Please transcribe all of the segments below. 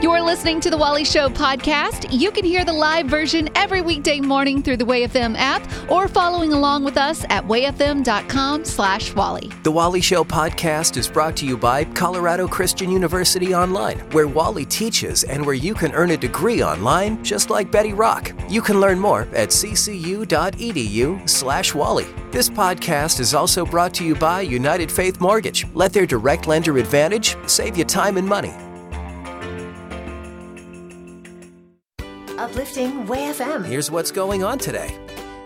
You're listening to the Wally Show podcast. You can hear the live version every weekday morning through the WayFM app or following along with us at wayfm.com slash Wally. The Wally Show podcast is brought to you by Colorado Christian University Online, where Wally teaches and where you can earn a degree online just like Betty Rock. You can learn more at ccu.edu slash Wally. This podcast is also brought to you by United Faith Mortgage. Let their direct lender advantage save you time and money. Uplifting Way FM. Here's what's going on today.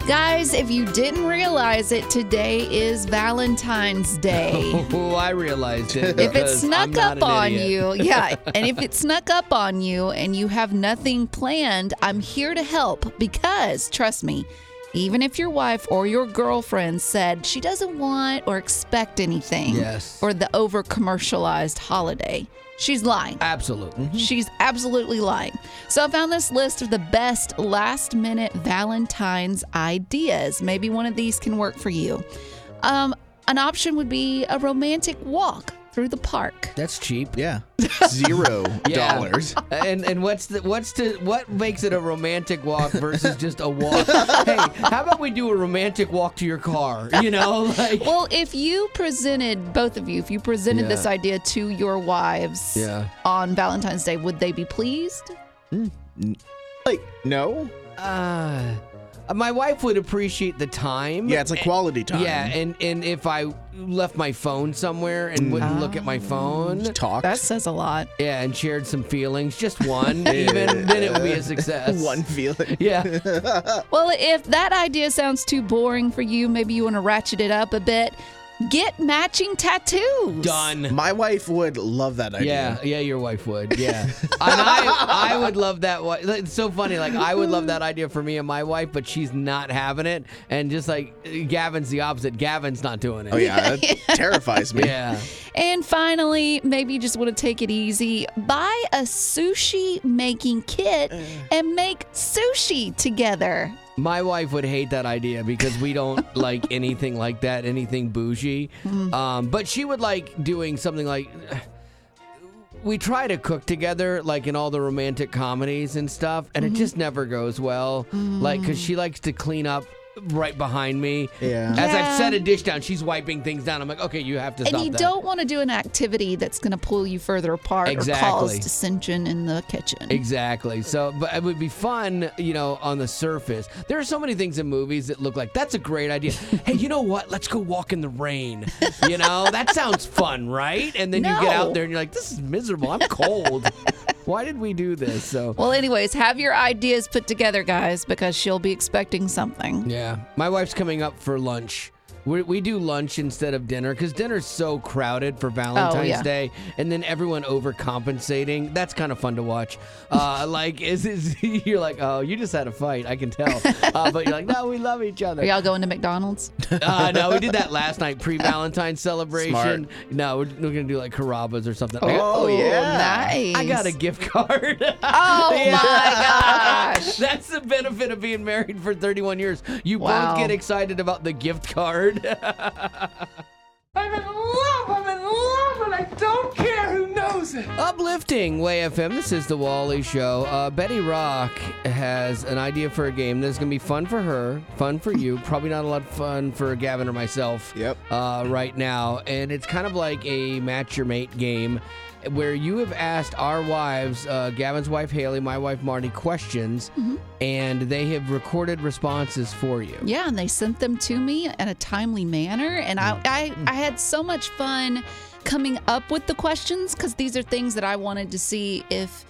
Guys, if you didn't realize it, today is Valentine's Day. Oh, I realized it. if it because I'm snuck up on idiot. you, yeah, and if it snuck up on you and you have nothing planned, I'm here to help because trust me, even if your wife or your girlfriend said she doesn't want or expect anything Yes. for the over commercialized holiday, she's lying. Absolutely. She's absolutely lying. So I found this list of the best last minute Valentine's ideas. Maybe one of these can work for you. Um, an option would be a romantic walk through the park. That's cheap. Yeah. Zero Yeah. dollars. And and what's the what's the what makes it a romantic walk versus just a walk? hey, how about we do a romantic walk to your car? You know, like Well, if you presented, both of you, if you presented Yeah. this idea to your wives Yeah. on Valentine's Day, would they be pleased? Like, no? uh, my wife would appreciate the time. Yeah, it's like quality time. Yeah, and and if I left my phone somewhere and wouldn't mm. look at my phone, Talk. That says a lot. yeah, and shared some feelings, just one even, then it would be a success. one feeling. Yeah. Well, if that idea sounds too boring for you, maybe you want to ratchet it up a bit. Get matching tattoos. Done. My wife would love that idea. Yeah, yeah, your wife would. Yeah, and I, I would love that. one. It's so funny. Like I would love that idea for me and my wife, but she's not having it. And just like Gavin's the opposite. Gavin's not doing it. Oh, yeah. That terrifies me. Yeah. And finally, maybe you just want to take it easy. Buy a sushi making kit uh. and make sushi together. My wife would hate that idea because we don't like anything like that, anything bougie. Hmm. Um, but she would like doing something like. We try to cook together, like in all the romantic comedies and stuff, and it mm-hmm. just never goes well. Like, because mm. she likes to clean up right behind me. Yeah. As Yeah. I've set a dish down, she's wiping things down. I'm like, okay, you have to And stop you that. don't want to do an activity that's going to pull you further apart or Exactly. cause dissension in the kitchen. Exactly. So, but it would be fun, you know, on the surface. There are so many things in movies that look like that's a great idea. hey, you know what? Let's go walk in the rain. You know, that sounds fun, right? And then you get No. out there and you're like, this is miserable. I'm cold. Why did we do this? So, Well, anyways, have your ideas put together, guys, because she'll be expecting something. yeah. My wife's coming up for lunch. We, we do lunch instead of dinner because dinner's so crowded for Valentine's Oh, yeah. Day, and then everyone overcompensating. That's kind of fun to watch. Uh, like, is, is you're like, oh, you just had a fight. I can tell, uh, but you're like, no, we love each other. Are y'all going to McDonald's? Uh, no, we did that last night, pre Valentine's celebration. Smart. No, we're, we're gonna do like Carrabba's or something. I got- Oh, yeah. nice. I got a gift card. Oh Yeah. my gosh. That's the benefit of being married for 31 years. You Wow. both get excited about the gift card. I'm in love. I'm in love, and I don't care who knows it. Uplifting Way FM. This is the Wally Show. Uh, Betty Rock has an idea for a game that's gonna be fun for her, fun for you. Probably not a lot of fun for Gavin or myself. Yep. Uh, right now, and it's kind of like a match your mate game. Where you have asked our wives, uh, Gavin's wife Haley, my wife Marty, questions, and they have recorded responses for you. Yeah, and they sent them to me in a timely manner. And I, I, I had so much fun coming up with the questions because these are things that I wanted to see if,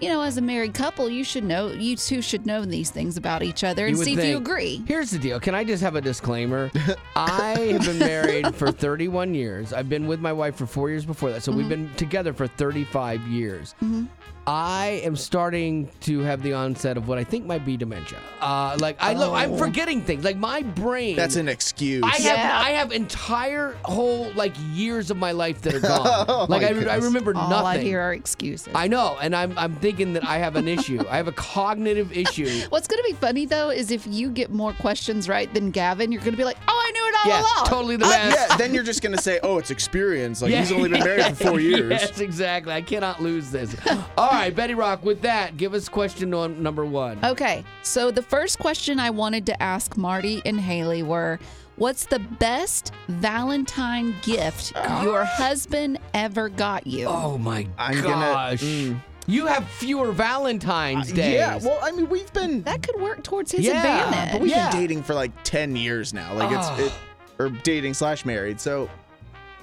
you know, as a married couple, you should know, you two should know these things about each other and You would see if you think- agree. Here's the deal. Can I just have a disclaimer? I have been married for 31 years. I've been with my wife for four years before that. So we've mm-hmm. been together for 35 years. Mm-hmm. I am starting to have the onset of what I think might be dementia. Uh, like I look, I'm forgetting things. Like my brain. That's an excuse. I have Yeah. I have entire whole like years of my life that are gone. Oh, like my I, I goodness. remember All nothing. I hear are excuses. I know, and I'm I'm thinking that I have an issue. I have a cognitive issue. What's going to be funny though is if you get more questions right than Gavin, you're going to be like, "Oh, I knew it all yeah, along. totally the Uh, best. yeah, then you're just gonna say, "Oh, it's experience." Like Yeah. he's only been married for four years. yes, exactly. I cannot lose this. All right, Betty Rock. With that, give us question on number one. Okay, so the first question I wanted to ask Marty and Haley were What's the best Valentine gift your husband ever got you? Oh my I'm gonna- gosh. mm. You have fewer Valentine's days. Yeah, well, I mean, we've been That could work towards his Yeah, advantage. but we've Yeah. been dating for like ten years now. Like Oh. it's it, or dating slash married. So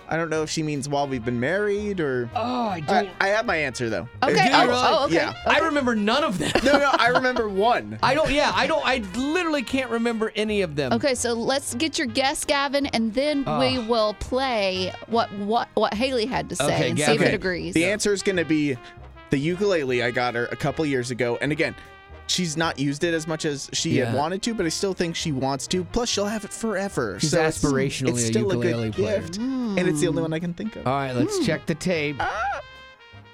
I don't know if she means while we've been married or. oh, I I, don't. I have my answer though. Okay. It- I- oh, really? Oh, okay. Yeah. I remember none of them. No, no, I remember one. I don't. Yeah, I don't. I literally can't remember any of them. Okay, so let's get your guess, Gavin, and then Oh. we will play what what what Haley had to say Okay, and see if Gavin. it agrees. The answer is going to be the ukulele I got her a couple years ago. And again, she's not used it as much as she had wanted to, but I still think she wants to. Plus, she'll have it forever. She's so it's- aspirationally it's a still ukulele a good player. gift, and it's the only one I can think of. All right, let's check the tape.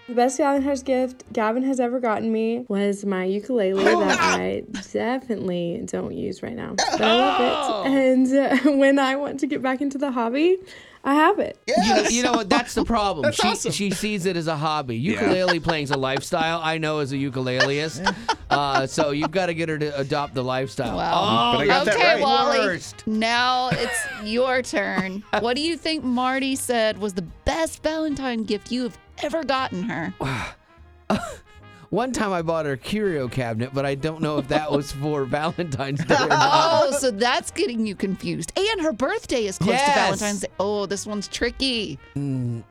The best Valentine's gift Gavin has ever gotten me was my ukulele that I definitely don't use right now. But I love it. And uh, when I want to get back into the hobby, I have it. You know, Yes. you know what? That's the problem. That's she awesome. she sees it as a hobby. Ukulele playing's a lifestyle. I know as a ukuleleist. uh, so you've got to get her to adopt the lifestyle. Wow. Oh, But I got that okay, right. Wally. Worst. Now it's your turn. what do you think Marty said was the best Valentine gift you have ever gotten her? One time I bought her a curio cabinet, but I don't know if that was for Valentine's Day or oh, not. Oh, so that's getting you confused. And her birthday is close Yes. to Valentine's Day. Oh, this one's tricky. Hmm.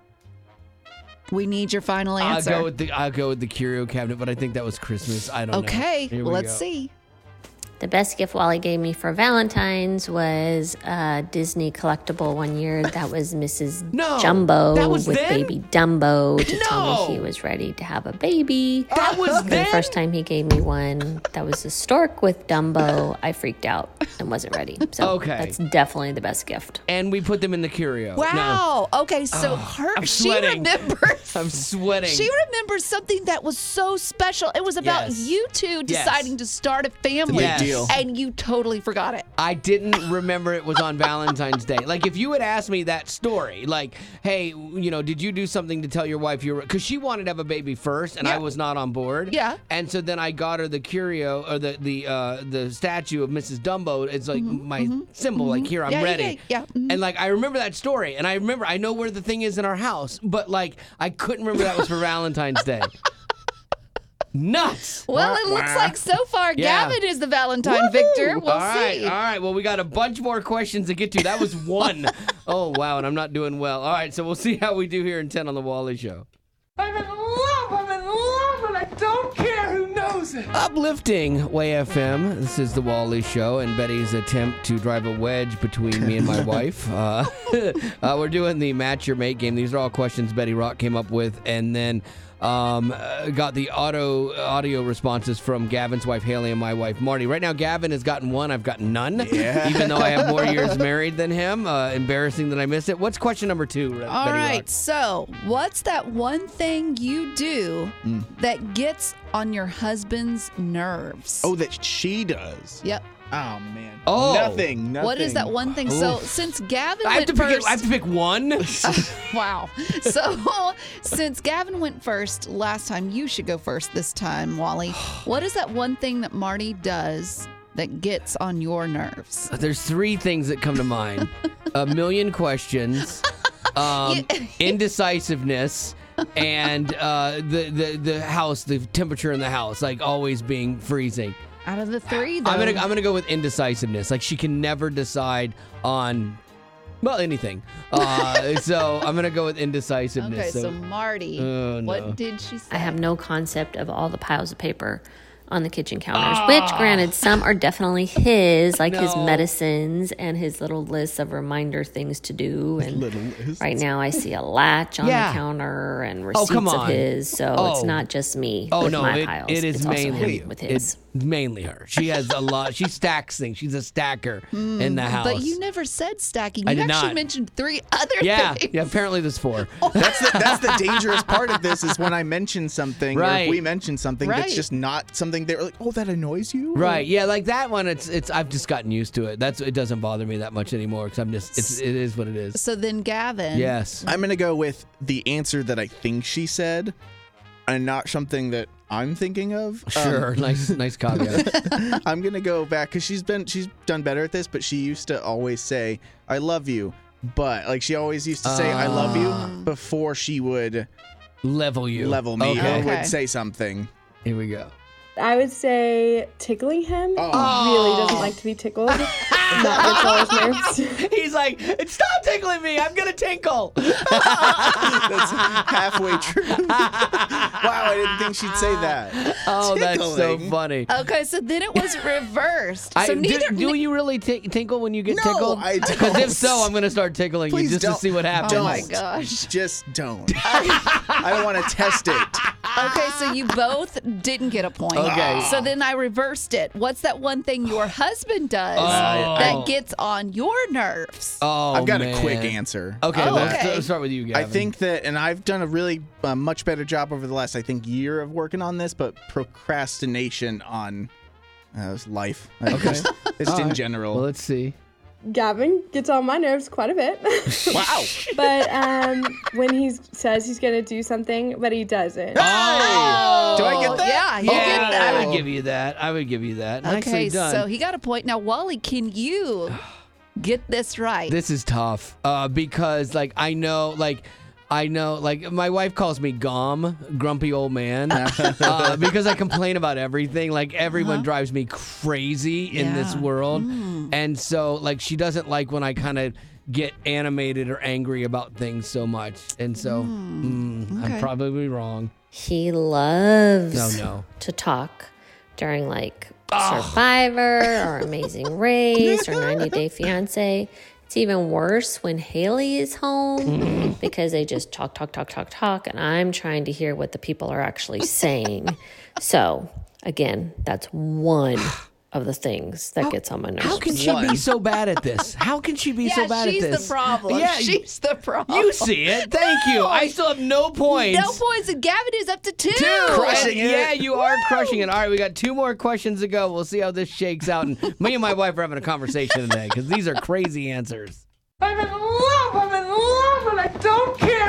We need your final I'll answer. go with the I'll go with the curio cabinet, but I think that was Christmas. I don't know. okay, Here we let's go. see. The best gift Wally gave me for Valentine's was a Disney collectible one year. That was Mrs. No, Jumbo was with then? baby Dumbo to tell me he was ready to have a baby. That was And the first time he gave me one that was a stork with Dumbo, I freaked out and wasn't ready. So Okay. that's definitely the best gift. and we put them in the curio. No, Wow. Okay, so her I'm she sweating. remembers. I'm sweating. She remembers something that was so special. It was about Yes. you two Yes. deciding to start a family. big deal. And you totally forgot it. I didn't remember it was on Valentine's Day. Like, if you had asked me that story, like, hey, you know, did you do something to tell your wife you were, because she wanted to have a baby first, and I was not on board. Yeah. And so then I got her the curio or the the uh, the statue of Mrs. Dumbo. It's like my symbol. Like, here, I'm Mm-hmm. Yeah, ready. yeah, yeah. Mhm. And like, I remember that story, and I remember I know where the thing is in our house, but like, I couldn't remember that was for Valentine's Day. Nuts. Well, it looks like so far Yeah. Gavin is the Valentine victor. We'll all right, see. all right. Well, we got a bunch more questions to get to. That was one. oh, wow, and I'm not doing well. All right, so we'll see how we do here in 10 on the Wally Show. I'm in love, I'm in love, and I don't care who knows it. Uplifting Way FM. This is the Wally Show and Betty's attempt to drive a wedge between me and my wife. Uh, uh, we're doing the match your mate game. These are all questions Betty Rock came up with, and then um, uh, got the auto audio responses from Gavin's wife Haley and my wife Marty. Right now, Gavin has gotten one. I've gotten none. Yeah. Even though I have more years married than him. Uh, embarrassing that I missed it. What's question number two? Re- All Betty right. Rock? So, what's that one thing you do Mm. that gets on your husband's nerves? Oh, that she does. Yep. Oh man. Oh. nothing. Nothing. What is that one thing? So, Oof. since Gavin I have went to pick. first, I have to pick one. wow. So, since Gavin went first last time, you should go first this time, Wally. What is that one thing that Marty does that gets on your nerves? There's three things that come to mind: a million questions, um, indecisiveness, and uh, the the the house, the temperature in the house, like always being freezing. Out of the three, though, I'm gonna I'm gonna go with indecisiveness. Like she can never decide on. Well, anything. Uh, so I'm gonna go with indecisiveness. Okay, so Marty, Oh, no. what did she say? I have no concept of all the piles of paper on the kitchen counters, which, granted, some are definitely his, like his medicines and his little list of reminder things to do. And right now, I see a latch on Yeah. the counter and Oh, receipts come of his. So Oh. it's not just me Oh with no, my it, piles. it is it's also him mainly with his. It's mainly her. She has a lot. She stacks things. She's a stacker in the house. Mm, But you never said stacking. You I did actually not. mentioned three other yeah, things. yeah. Apparently, there's four. That's the, that's the dangerous part of this is when I mention something or if we mention something Right. that's just not something something, they're like, "Oh, that annoys you." Right. Yeah, like that one. It's it's. I've just gotten used to it. That's it. Doesn't bother me that much anymore because I'm just. It's it is what it is. So then, Gavin. Yes. I'm gonna go with the answer that I think she said, and not something that I'm thinking of. Um, Sure. nice nice caveat. I'm gonna go back because she's been she's done better at this, but she used to always say "I love you," but like she always used to say "I love you" before she would Level you. level me Okay. or Okay. would say something. Here we go. I would say tickling him. Oh. He really doesn't like to be tickled. that gets all his nerves. He's like, stop tickling me. I'm gonna tinkle. That's halfway true. wow, I didn't think she'd say that. Oh, that's so funny. Okay, so then it was reversed. I, so do, neither. do you really ti- tinkle when you get No, tickled? I Because if so, I'm gonna start tickling you just don't. to see what happens. oh my gosh. Just don't. I don't want to test it. Okay, so you both didn't get a point. Okay. So then I reversed it. What's that one thing your husband does Oh. that gets on your nerves? Oh, I've got man. a quick answer. Okay, Oh, let's, okay. let's start with you, Gavin. I think that, and I've done a really uh, much better job over the last, I think, year of working on this, but procrastination on uh, life. Okay. Just, just in right. general. Well, let's see. Gavin gets on my nerves quite a bit. wow. but um, when he says he's going to do something, but he doesn't. Hey! Do I get that? Yeah, you Yeah, get that. I would give you that. I would give you that. Nicely Okay, done. so he got a point. Now, Wally, can you get this right? This is tough uh, because, like, I know, like, I know, like, my wife calls me Gom, grumpy old man, uh, because I complain about everything. Like, everyone drives me crazy in this Yeah. world. And so, like, she doesn't like when I kind of get animated or angry about things so much. And so, mm, I'm probably wrong. He loves No, no. to talk during like Survivor or Amazing Race or 90 Day Fiance. It's even worse when Haley is home mm-hmm. because they just talk, talk, talk, talk, talk, and I'm trying to hear what the people are actually saying. so, again, that's one of the things that gets on my nerves. How can she be so bad at this? How can she be yeah, so bad at this? She's the problem. Yeah, she's the problem. you see it. Thank you. I still have no points. No points, and Gavin is up to two. Two. Crushing it. Yeah, you are crushing it. All right, we got two more questions to go. We'll see how this shakes out. And me and my wife are having a conversation today because these are crazy answers. I'm in love, I'm in love, and I don't care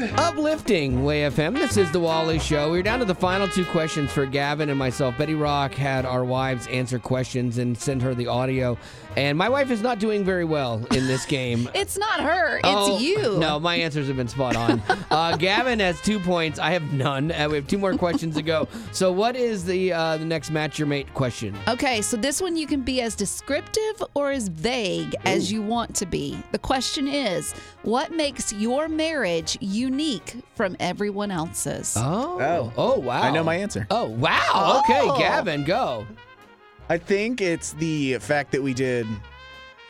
Uplifting Way FM. This is the Wally Show. We're down to the final two questions for Gavin and myself. Betty Rock had our wives answer questions and send her the audio. And my wife is not doing very well in this game. It's not her. It's Oh, you. No, my answers have been spot on. Uh, Gavin has two points. I have none. Uh, we have two more questions to go. So, what is the uh, the next match your mate question? Okay, so this one you can be as descriptive or as vague as you want to be. The question is, what makes your marriage unique from everyone else's? Oh, Oh. oh, wow! I know my answer. Oh, wow! Okay, Oh. Gavin, go. I think it's the fact that we did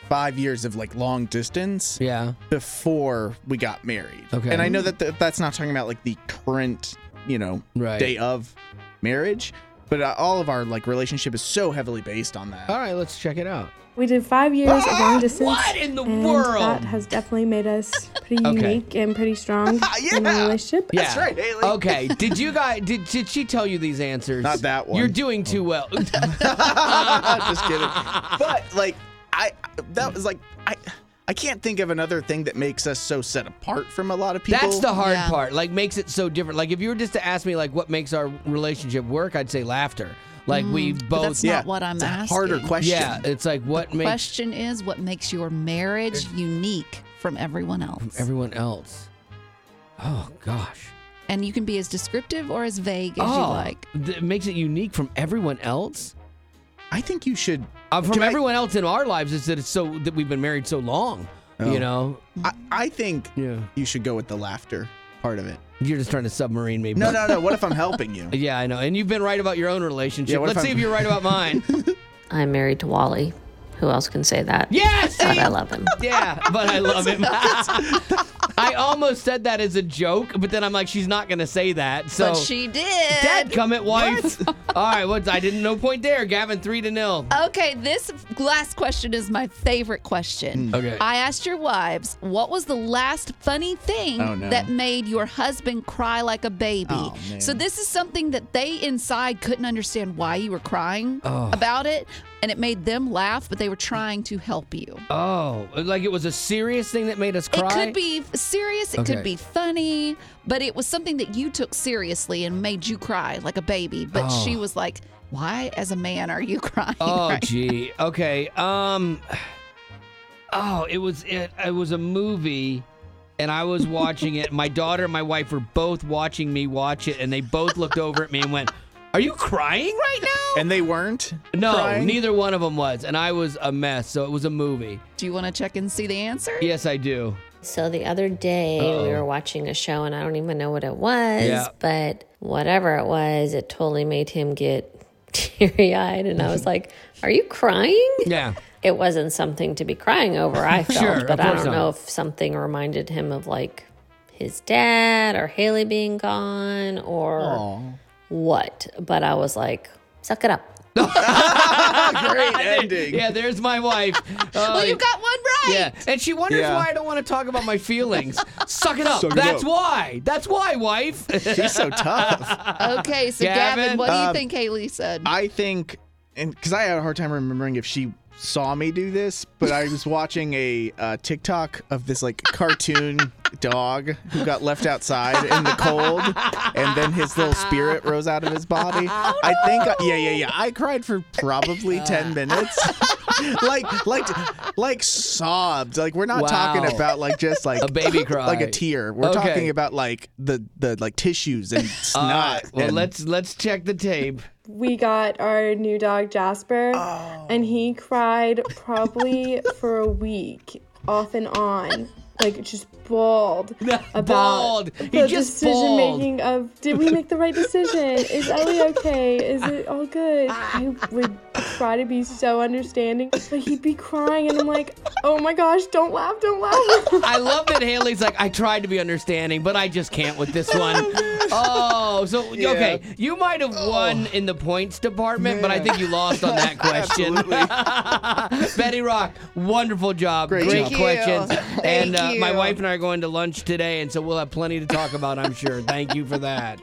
five years of like long distance Yeah. before we got married. Okay. And I know that th- that's not talking about like the current, you know, Right. day of marriage, but uh, all of our like relationship is so heavily based on that. All right, let's check it out. We did five years of long distance. What in the and world? That has definitely made us pretty Okay. unique and pretty strong in Yeah. our relationship. Yeah. That's right, Haley. Okay. Did you guys? Did did she tell you these answers? Not that one. You're doing too oh. well. Just kidding. But like I that was like I I can't think of another thing that makes us so set apart from a lot of people. That's the hard Yeah. part. Like makes it so different. Like if you were just to ask me like what makes our relationship work, I'd say laughter. Like we But both that's yeah, not what I'm it's a asking. harder question. Yeah, it's like what makes Question is, what makes your marriage unique from everyone else? From everyone else. Oh gosh. and you can be as descriptive or as vague as oh, you like. th- makes it unique from everyone else. I think you should Uh, from Can I- everyone else in our lives is that it's so that we've been married so long. Oh. You know. I, I think Yeah. you should go with the laughter part of it. You're just trying to submarine me. No, but- no, no. What if I'm helping you? Yeah, I know. And you've been right about your own relationship. Yeah, what Let's if see I'm- if you're right about mine. I'm married to Wally. Who else can say that? yes. But I love him. Yeah, but I love him. I almost said that as a joke, but then I'm like, she's not gonna say that. So but she did. Dad, come at wife. All right, what? I didn't. No point there. Gavin, three to nil. Okay, this last question is my favorite question. Hmm. Okay. I asked your wives, what was the last funny thing Oh, no. that made your husband cry like a baby? Oh, man. so this is something that they inside couldn't understand why you were crying Oh. about it, and it made them laugh, but they were trying to help you. Oh, like it was a serious thing that made us cry. It could be serious, it Okay. could be funny, but it was something that you took seriously and made you cry like a baby. But Oh. she was like, "Why, as a man, are you crying?" Oh, right gee. Okay. Um. Oh, it was it. It was a movie, and I was watching it. My daughter and my wife were both watching me watch it, and they both looked over at me and went, "Are you crying right now?" And they weren't. no, crying? neither one of them was, and I was a mess. So it was a movie. Do you want to check and see the answer? Yes, I do. So the other day we Uh-oh. were watching a show and I don't even know what it was, Yeah. but whatever it was, it totally made him get teary eyed. And I was like, Are you crying? Yeah. It wasn't something to be crying over, I felt, Sure, but I don't not. know if something reminded him of like his dad or Haley being gone or Aw. What. But I was like, Suck it up. Great ending. Yeah, there's my wife. Well, Uh, you got one right. Yeah, and she wonders Yeah. why I don't want to talk about my feelings. Suck it up. Suck it That's up. why. That's why, wife. She's so tough. Okay, so Gavin? Gavin, what do you Um, think Haley said? I think, and because I had a hard time remembering if she saw me do this, but I was watching a uh, TikTok of this like cartoon dog who got left outside in the cold, and then his little spirit rose out of his body. I think, yeah, yeah, yeah. I cried for probably ten minutes. like, like, like sobbed. Like we're not Wow. talking about like just like A baby cry. like a tear. We're Okay. talking about like the the like tissues and snot. Right, well, and- let's let's check the tape. We got our new dog Jasper, oh. and he cried probably for a week, off and on, like just bawled about Bawled. The decision bawled. making of did we make the right decision? Is Ellie okay? Is it all good? I would try to be so understanding, but he'd be crying, and I'm like, oh my gosh, don't laugh, don't laugh. I love that Haley's like, I tried to be understanding, but I just can't with this one. Oh, so okay, you might have won in the points department, but I think you lost on that question. Betty Rock, wonderful job, Great great job. questions, and uh, my wife and I are going to lunch today, and so we'll have plenty to talk about. I'm sure. Thank you for that.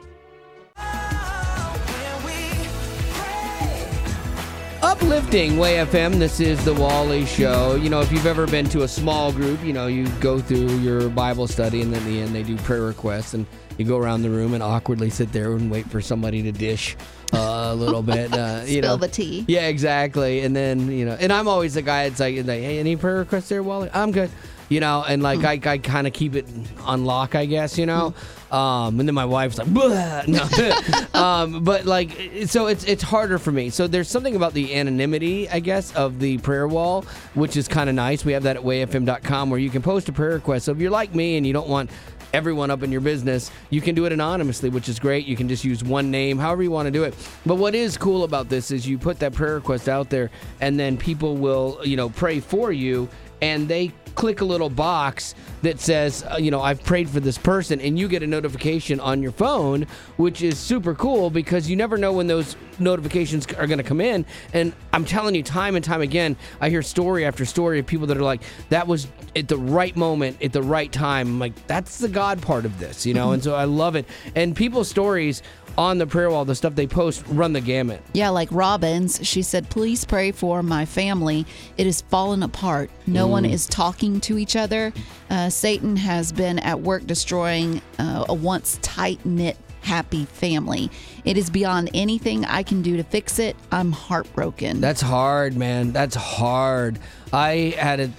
Uplifting Way FM. This is the Wally Show. You know, if you've ever been to a small group, you know, you go through your Bible study, and then at the end they do prayer requests, and you go around the room and awkwardly sit there and wait for somebody to dish uh, a little bit. Uh, you Spill know, the tea. yeah, exactly. And then you know, and I'm always the guy that's like, like hey, any prayer requests there, Wally? I'm good. You know, and like I, I kind of keep it on lock, I guess. You know, um, and then my wife's like, "Blah." no, um, but like, so it's it's harder for me. So there's something about the anonymity, I guess, of the prayer wall, which is kind of nice. We have that at wayfm.com where you can post a prayer request. So if you're like me and you don't want everyone up in your business. You can do it anonymously, which is great. You can just use one name, however you want to do it. But what is cool about this is you put that prayer request out there, and then people will, you know, pray for you, and they click a little box that says, uh, you know, I've prayed for this person, and you get a notification on your phone, which is super cool because you never know when those notifications are going to come in. And I'm telling you, time and time again, I hear story after story of people that are like, that was at the right moment, at the right time. I'm like, that's the God part of this, you know? and so I love it. And people's stories on the prayer wall, the stuff they post, run the gamut. Yeah, like Robbins, she said, Please pray for my family. It has fallen apart. No one is talking to each other. Uh, Satan has been at work destroying uh, a once tight knit, happy family. It is beyond anything I can do to fix it. I'm heartbroken. That's hard, man. That's hard. I had a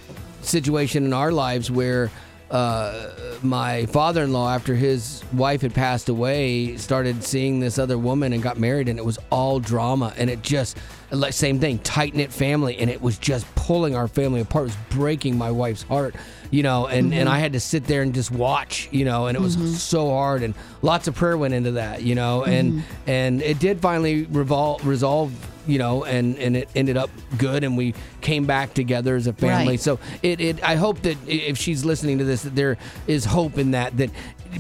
situation in our lives where uh, my father-in-law, after his wife had passed away, started seeing this other woman and got married, and it was all drama, and it just like same thing, tight knit family, and it was just pulling our family apart. It was breaking my wife's heart, you know, and and mm-hmm. I had to sit there and just watch, you know, and it was mm-hmm. so hard, and lots of prayer went into that, you know, and mm-hmm. and it did finally revol- resolve you know, and and it ended up good, and we came back together as a family. Right. So it, it I hope that if she's listening to this, that there is hope in that that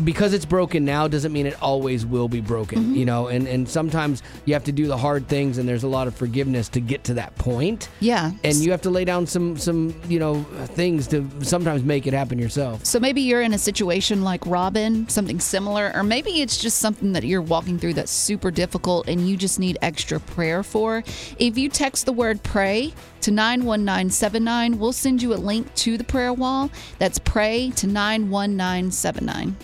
because it's broken now doesn't mean it always will be broken, Mm-hmm. you know, and and sometimes you have to do the hard things, and there's a lot of forgiveness to get to that point. Yeah. And you have to lay down some some you know things to sometimes make it happen yourself. So maybe you're in a situation like Robin, something similar, or maybe it's just something that you're walking through that's super difficult and you just need extra prayer for. If you text the word pray to 91979, we'll send you a link to the prayer wall. That's pray to 91979.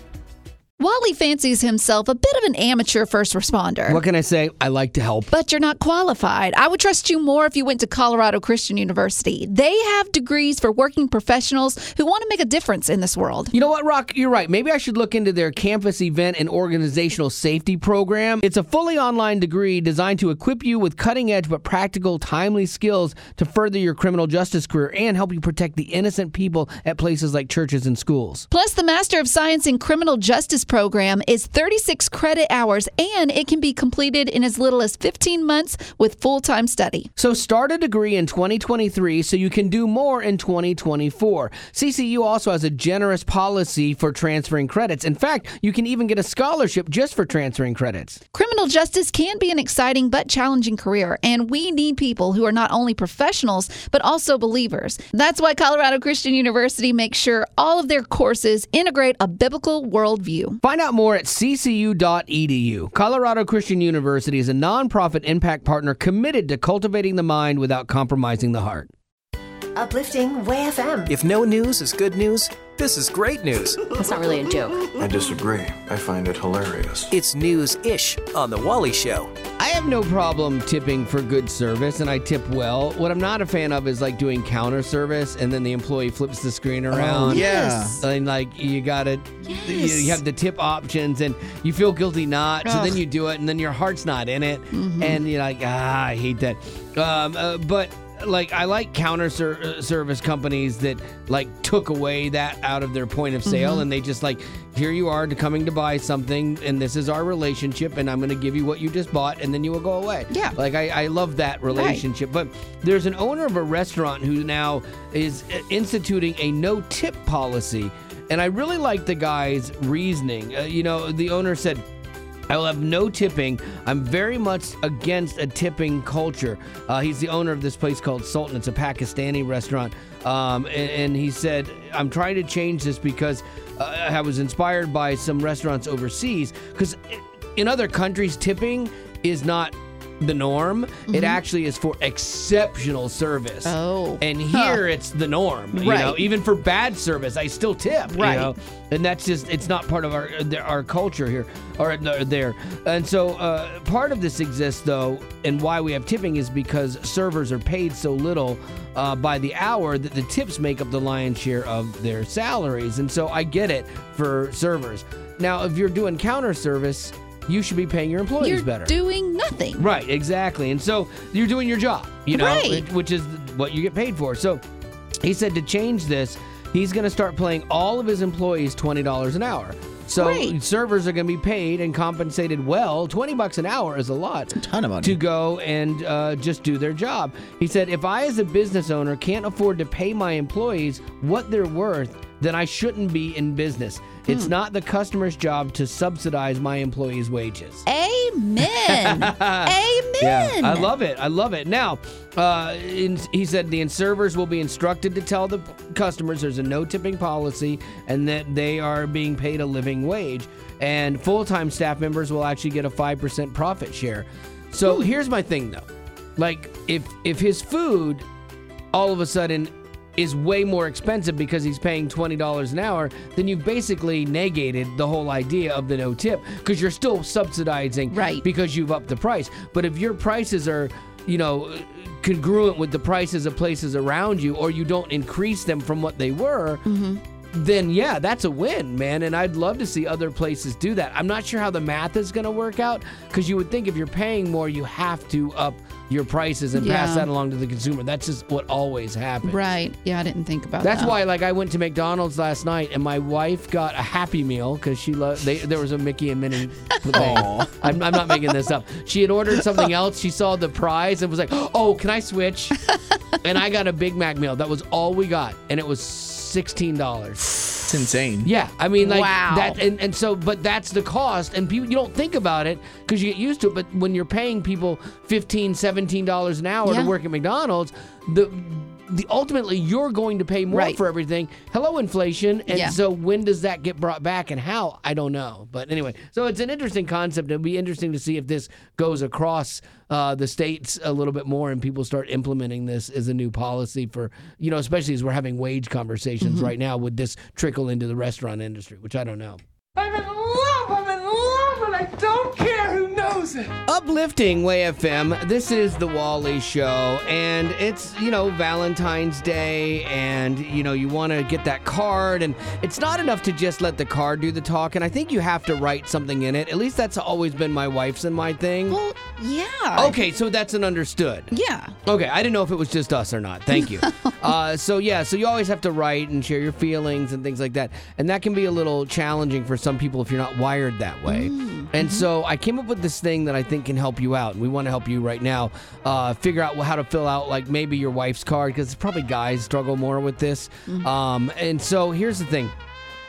Wally fancies himself a bit of an amateur first responder. What can I say? I like to help. But you're not qualified. I would trust you more if you went to Colorado Christian University. They have degrees for working professionals who want to make a difference in this world. You know what, Rock? You're right. Maybe I should look into their campus event and organizational safety program. It's a fully online degree designed to equip you with cutting edge but practical, timely skills to further your criminal justice career and help you protect the innocent people at places like churches and schools. Plus, the Master of Science in Criminal Justice program is 36 credit hours and it can be completed in as little as 15 months with full time study. So start a degree in 2023 so you can do more in 2024. CCU also has a generous policy for transferring credits. In fact, you can even get a scholarship just for transferring credits. Criminal justice can be an exciting but challenging career, and we need people who are not only professionals but also believers. That's why Colorado Christian University makes sure all of their courses integrate a biblical worldview. Find out more at ccu.edu. Colorado Christian University is a nonprofit impact partner committed to cultivating the mind without compromising the heart. Uplifting Way FM. If no news is good news, this is great news. That's not really a joke. I disagree. I find it hilarious. It's news ish on The Wally Show. I have no problem tipping for good service and I tip well. What I'm not a fan of is like doing counter service and then the employee flips the screen around. yeah. And like you gotta, you, Yes. you have the tip options and you feel guilty not. So then Ugh. you do it and then your heart's not in it. And you're like, ah, I hate that. Um, uh, but like I like counter ser- uh, service companies that like took away that out of their point of sale and they just like here you are to coming to buy something and this is our relationship and I'm going to give you what you just bought and then you will go away. Yeah. Like I, I love that relationship. But there's an owner of a restaurant who now is uh, instituting a no tip policy and I really like the guy's reasoning. Uh, you know, the owner said I will have no tipping. I'm very much against a tipping culture. Uh, he's the owner of this place called Sultan. It's a Pakistani restaurant. Um, and, and he said, I'm trying to change this because uh, I was inspired by some restaurants overseas. Because in other countries, tipping is not the norm. It actually is for exceptional service. Oh. And here it's the norm. You know, even for bad service, I still tip. Right. You know? and that's just it's not part of our our culture here or there and so uh, part of this exists though and why we have tipping is because servers are paid so little uh, by the hour that the tips make up the lion's share of their salaries and so i get it for servers now if you're doing counter service you should be paying your employees You're better doing nothing. Right, exactly. And so you're doing your job, you know, Right. which is what you get paid for. So he said to change this, he's going to start paying all of his employees $20 an hour. So Right. servers are going to be paid and compensated well. 20 bucks an hour is a lot ton of money. to go and uh, just do their job. He said, if I, as a business owner, can't afford to pay my employees what they're worth, then I shouldn't be in business. It's not the customer's job to subsidize my employees' wages. Amen. Amen. Yeah, I love it. I love it. Now, uh, in, he said the servers will be instructed to tell the customers there's a no tipping policy and that they are being paid a living wage. And full time staff members will actually get a 5% profit share. So here's my thing though. Like, if, if his food all of a sudden is way more expensive because he's paying $20 an hour, then you've basically negated the whole idea of the no tip because you're still subsidizing Right. because you've upped the price. But if your prices are, you know, congruent with the prices of places around you or you don't increase them from what they were, mm-hmm. then yeah, that's a win, man. And I'd love to see other places do that. I'm not sure how the math is going to work out because you would think if you're paying more, you have to up your prices and pass that along to the consumer. That's just what always happens. Right. Yeah, I didn't think about That's that. That's why, like, I went to McDonald's last night, and my wife got a Happy Meal because she loved. There was a Mickey and Minnie thing. I'm, I'm not making this up. She had ordered something else. She saw the prize and was like, "Oh, can I switch?" and I got a Big Mac meal. That was all we got, and it was sixteen dollars. It's insane. Yeah, I mean, like Wow. that, and, and so, but that's the cost, and people you don't think about it because you get used to it. But when you're paying people 15 dollars an hour Yeah. to work at McDonald's, the the ultimately you're going to pay more Right. for everything. Hello, inflation, and Yeah. so when does that get brought back, and how? I don't know. But anyway, so it's an interesting concept. It'll be interesting to see if this goes across uh, the states a little bit more, and people start implementing this as a new policy for you know, especially as we're having wage conversations Mm-hmm. right now. Would this trickle into the restaurant industry, which I don't know. I'm in love, I'm in love, and I don't care who knows it. Uplifting Way FM. This is the Wally Show, and it's you know Valentine's Day, and you know you want to get that card, and it's not enough to just let the card do the talk, and I think you have to write something in it. At least that's always been my wife's and my thing. Well, yeah. Okay, so that's an understood. Yeah. Okay, I didn't know if it was just us or not. Thank you. uh, so yeah, so you always have to write and share your feelings and things like that, and that can be a little challenging for some people if you're not wired that way. And so I came up with this thing that I think can help you out, and we want to help you right now. Uh, figure out how to fill out like maybe your wife's card because probably guys struggle more with this. Um, and so here's the thing: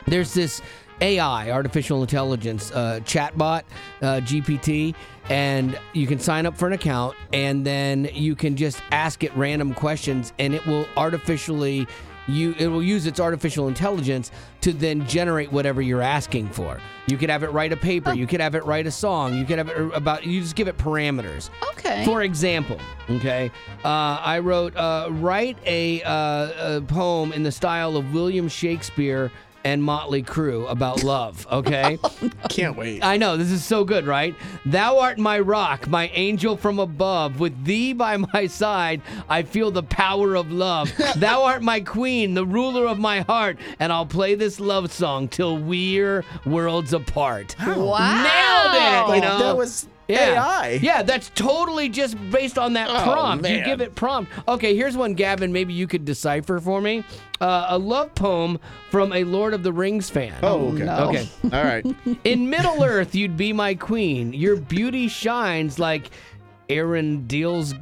there's this AI, artificial intelligence uh, chatbot, uh, GPT, and you can sign up for an account, and then you can just ask it random questions, and it will artificially. You, it will use its artificial intelligence to then generate whatever you're asking for. You could have it write a paper. You could have it write a song. You could have it about. You just give it parameters. Okay. For example, okay, uh, I wrote uh, write a, uh, a poem in the style of William Shakespeare and Motley Crue about love. Okay, Can't wait. I know this is so good, right? Thou art my rock, my angel from above. With thee by my side, I feel the power of love. Thou art my queen, the ruler of my heart, and I'll play this love song till we're worlds apart. Wow. Nailed it! You know? that was Yeah. AI. Yeah, that's totally just based on that Oh, prompt. You give it prompt. Okay, here's one, Gavin. Maybe you could decipher for me. Uh, a love poem from a Lord of the Rings fan. Oh, okay. no. Okay. All right. In Middle Earth, you'd be my queen. Your beauty shines like Arendelle's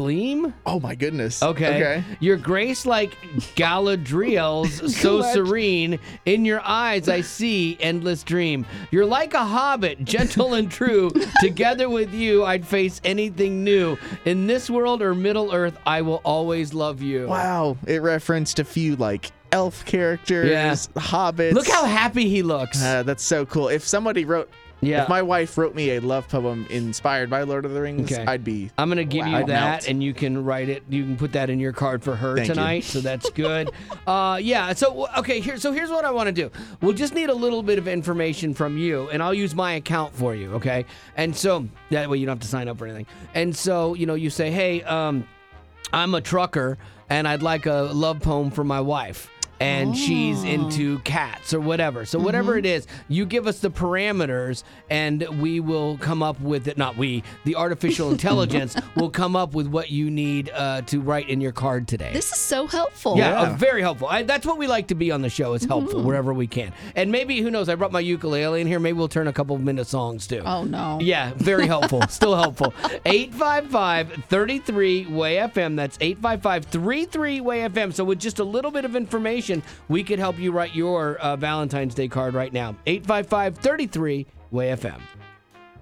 gleam. Oh my goodness. Okay. Okay. Your grace like Galadriel's, so serene. In your eyes, I see endless dream. You're like a hobbit, gentle and true. Together with you, I'd face anything new. In this world or Middle Earth, I will always love you. Wow. It referenced a few like elf characters, Yeah. hobbits. Look how happy he looks. Uh, that's so cool. If somebody wrote, Yeah. if my wife wrote me a love poem inspired by Lord of the Rings, Okay. I'd be. I'm gonna give Wow. you I'd that, melt. and you can write it. You can put that in your card for her Thank you. tonight. So that's good. uh, yeah. So okay, here. So here's what I want to do. We'll just need a little bit of information from you, and I'll use my account for you. Okay. And so that way you don't have to sign up for anything. And so you know, you say, hey, um, I'm a trucker, and I'd like a love poem for my wife. And she's into cats or whatever. So whatever it is, you give us the parameters, and we will come up with it. Not we, the artificial intelligence will come up with what you need uh, to write in your card today. This is so helpful. Yeah, uh, very helpful. I, that's what we like to be on the show. Is helpful wherever we can. And maybe who knows? I brought my ukulele in here. Maybe we'll turn a couple of them into songs too. Oh no. Yeah, very helpful. Still helpful. 855 33 Way FM. That's 855 33 Way FM. So, with just a little bit of information, we could help you write your uh, Valentine's Day card right now. 855 33 Way FM.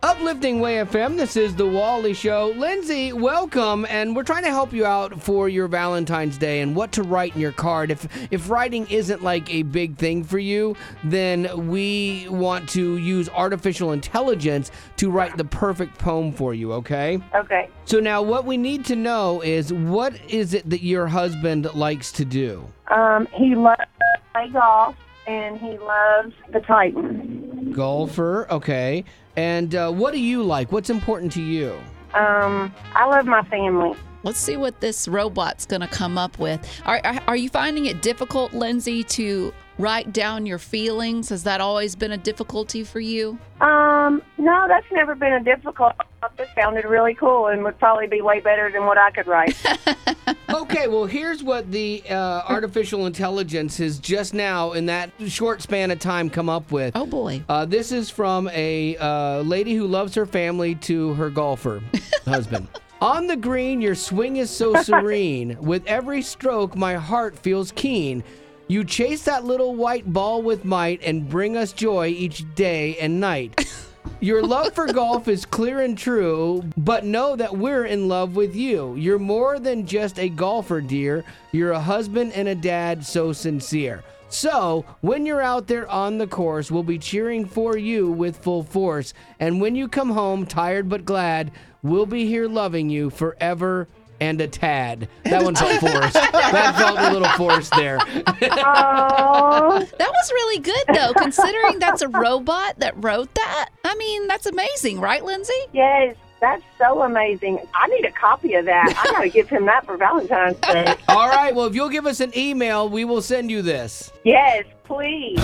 Uplifting Way FM. This is the Wally Show. Lindsay, welcome, and we're trying to help you out for your Valentine's Day and what to write in your card. If if writing isn't like a big thing for you, then we want to use artificial intelligence to write the perfect poem for you. Okay. Okay. So now, what we need to know is what is it that your husband likes to do? Um, he loves to play golf and he loves the Titans. Golfer. Okay. And uh, what do you like? What's important to you? Um, I love my family. Let's see what this robot's going to come up with. Are, are, are you finding it difficult, Lindsay, to write down your feelings? Has that always been a difficulty for you? Um, no, that's never been a difficult. This sounded really cool and would probably be way better than what I could write. Okay, well, here's what the uh, artificial intelligence has just now, in that short span of time, come up with. Oh, boy. Uh, this is from a uh, lady who loves her family to her golfer husband. On the green, your swing is so serene. With every stroke, my heart feels keen. You chase that little white ball with might and bring us joy each day and night. Your love for golf is clear and true, but know that we're in love with you. You're more than just a golfer, dear. You're a husband and a dad so sincere. So, when you're out there on the course, we'll be cheering for you with full force. And when you come home, tired but glad, we'll be here loving you forever and a tad. That one felt forced. that felt a little forced there. Oh, That was really good, though, considering that's a robot that wrote that. I mean, that's amazing, right, Lindsay? yes, that's so amazing. I need a copy of that. I got to give him that for Valentine's Day. All right, well, if you'll give us an email, we will send you this. Yes, please.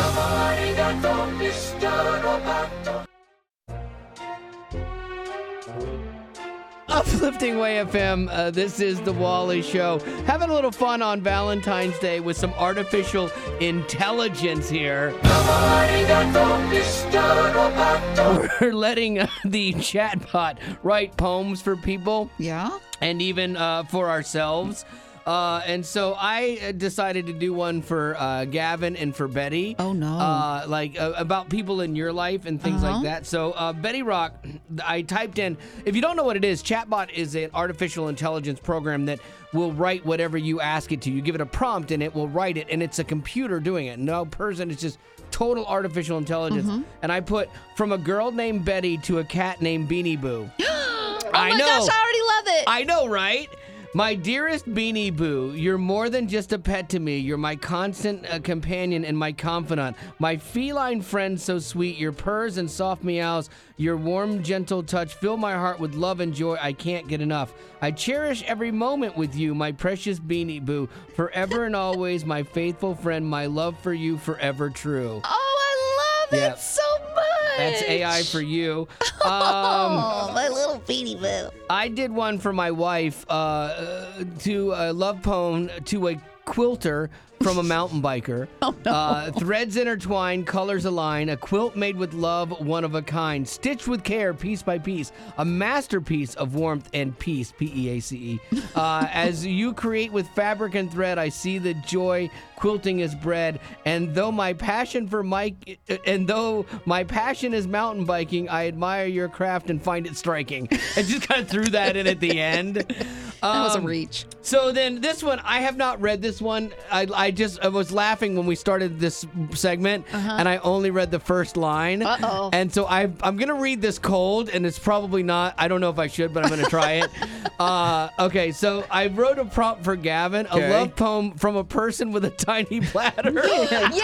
Uplifting Way FM, uh, this is the Wally Show. Having a little fun on Valentine's Day with some artificial intelligence here. We're letting uh, the chatbot write poems for people Yeah. and even uh, for ourselves. Uh, and so I uh, decided to do one for uh, Gavin and for Betty. Oh, no. Uh, like uh, about people in your life and things Uh-huh. like that. So uh, Betty Rock, I typed in. If you don't know what it is, Chatbot is an artificial intelligence program that will write whatever you ask it to. You give it a prompt and it will write it, and it's a computer doing it. No person. It's just total artificial intelligence. Mm-hmm. And I put from a girl named Betty to a cat named Beanie Boo. Oh I my know. gosh, I already love it. I know, right? My dearest Beanie Boo, you're more than just a pet to me. You're my constant uh, companion and my confidant. My feline friend so sweet. Your purrs and soft meows, your warm, gentle touch fill my heart with love and joy. I can't get enough. I cherish every moment with you, my precious Beanie Boo. Forever and always, my faithful friend. My love for you forever true. oh, I love Yep. it so much. That's AI for you. Um, Oh, my little beanie boo. I did one for my wife uh, uh, to a love poem to a quilter from a mountain biker. Oh, no. uh, threads intertwined, colors align, a quilt made with love, one of a kind, stitched with care, piece by piece, a masterpiece of warmth and peace, P E A C E. Uh, As you create with fabric and thread, I see the joy quilting is bred. And though my passion for Mike, and though my passion is mountain biking, I admire your craft and find it striking. I just kind of threw that in at the end. That was a Um, reach. so then this one, I have not read this one. I, I just I was laughing when we started this segment, and I only read the first line. Uh-oh. And so I, I'm gonna read this cold, and it's probably not. I don't know if I should, but I'm gonna try it. uh, okay, so I wrote a prompt for Gavin, a Okay. love poem from a person with a tiny bladder. Yes.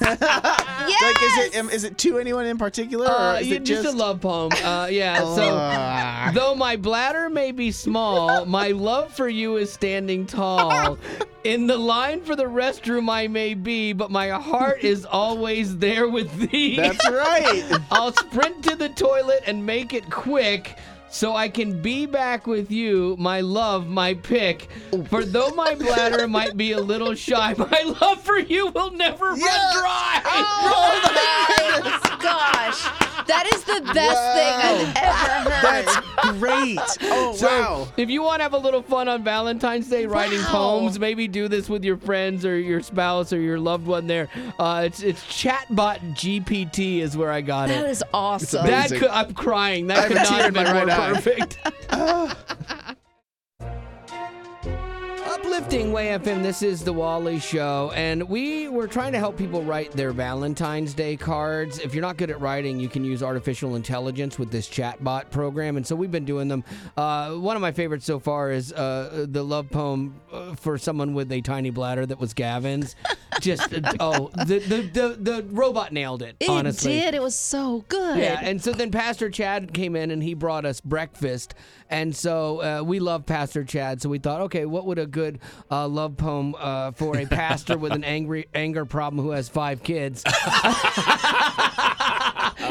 yes. Like, is it um, is it to anyone in particular, or Uh, is yeah, it just, just, a love poem. Uh, yeah. Ah. So, though my bladder may be small, my love for you is standing tall. In the line for the restroom, I may be, but my heart is always there with thee. That's right. I'll sprint to the toilet and make it quick. So I can be back with you, my love, my pick. For though my bladder might be a little shy, my love for you will never run dry. Oh my gosh. That is the best thing I've ever heard. That's great. Oh So, wow. if you want to have a little fun on Valentine's Day writing Wow. poems, maybe do this with your friends or your spouse or your loved one there. Uh, it's it's Chatbot GPT is where I got that That is awesome. That could, I'm crying. I That have could not have in my been more right eye. perfect. Uplifting Way FM, this is the Wally Show, and we were trying to help people write their Valentine's Day cards. If you're not good at writing, you can use artificial intelligence with this chatbot program, and so we've been doing them. Uh, one of my favorites so far is uh, the love poem uh, for someone with a tiny bladder that was Gavin's. Just, uh, oh, the, the, the, the robot nailed it, It honestly. did. It was so good. Yeah, and so then Pastor Chad came in and he brought us breakfast. And so uh, we love Pastor Chad. So we thought, okay, what would a good uh, love poem uh, for a pastor with an angry anger problem who has five kids?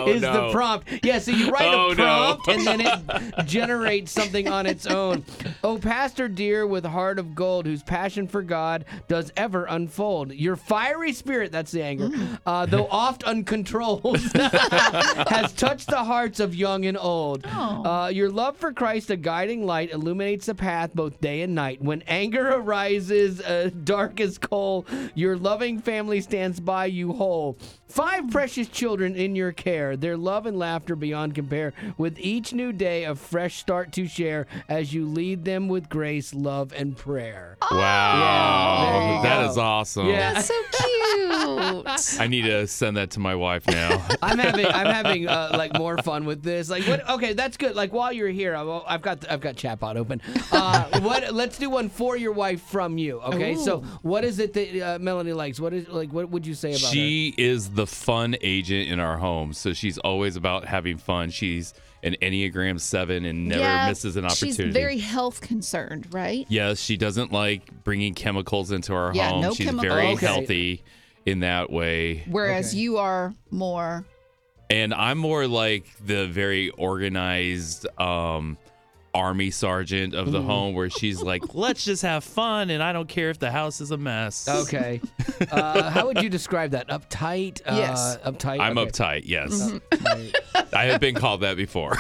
is the prompt. Yeah, so you write Oh, a no. prompt and then it generates something on its own. Oh, Pastor dear with heart of gold, whose passion for God does ever unfold. Your fiery spirit, that's the anger, uh, though oft uncontrolled, has touched the hearts of young and old. Uh, your love for Christ, a guiding light, illuminates the path both day and night. When anger arises, uh, dark as coal, your loving family stands by you whole. Five precious children in your care, their love and laughter beyond compare. With each new day, a fresh start to share as you lead them with grace, love, and prayer. Wow. there you that go. is awesome. Yeah. That's so cute. I need to send that to my wife now. I'm having I'm having uh, like more fun with this. Like what? Okay, that's good. Like while you're here, I've, I've got I've got chatbot open. Uh, what? Let's do one for your wife from you. Okay. So what is it that uh, Melanie likes? What is like? What would you say about her? she is the fun agent in our home. So she's always about having fun. She's an Enneagram 7 and never yeah, misses an opportunity. She's very health concerned, right? Yes, she doesn't like bringing chemicals into our Yeah, home. no She's chemicals. very Okay. healthy in that way. Whereas Okay. you are more. And I'm more like the very organized um army sergeant of Mm. the home where she's like, let's just have fun and I don't care if the house is a mess. Okay. Uh, how would you describe that? Uptight? Uh, Yes. Uptight? I'm okay. uptight, yes. Uptight. I have been called that before.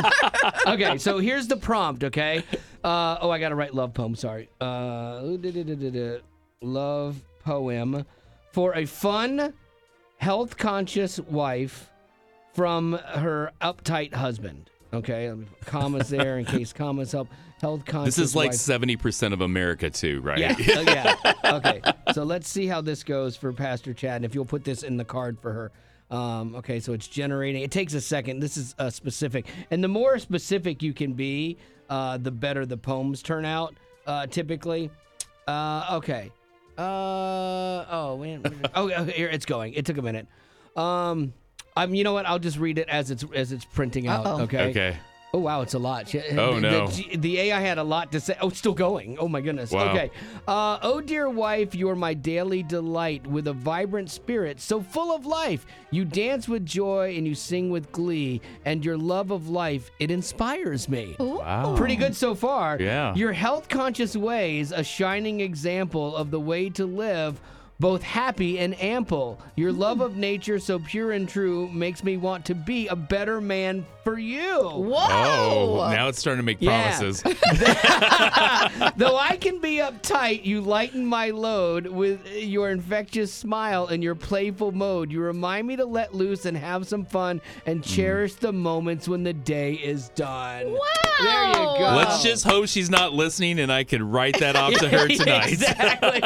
okay, so here's the prompt, okay? Uh, oh, I got to write love poem, sorry. Uh, love poem for a fun, health conscious wife from her uptight husband. Okay, put commas there in case commas help. Health conscious. this is like 70% of America, too, right? Yeah, uh, yeah. Okay, so let's see how this goes for Pastor Chad, and if you'll put this in the card for her. Um, okay, so it's generating. It takes a second. This is uh, specific, and the more specific you can be, uh, the better the poems turn out. Uh, typically. Uh, okay. Uh oh. Wait, oh, here it's going. It took a minute. Um, I'm. You know what? I'll just read it as it's as it's printing out. Uh-oh. Okay. Okay. Oh wow, it's a lot. She- Oh, the, no. The, the AI had a lot to say. Oh, it's still going. Oh my goodness. Wow. Okay. Uh, oh dear wife, you're my daily delight with a vibrant spirit, so full of life. You dance with joy and you sing with glee, and your love of life it inspires me. Wow. Pretty good so far. Yeah. Your health conscious ways, a shining example of the way to live. Both happy and ample. Your love of nature, so pure and true, makes me want to be a better man for you. Oh, Whoa! Oh, now it's starting to make Yeah. promises. Though I can be uptight, you lighten my load with your infectious smile and your playful mode. You remind me to let loose and have some fun and mm. cherish the moments when the day is done. Wow! There you go. Let's just hope she's not listening and I can write that off to her tonight. exactly.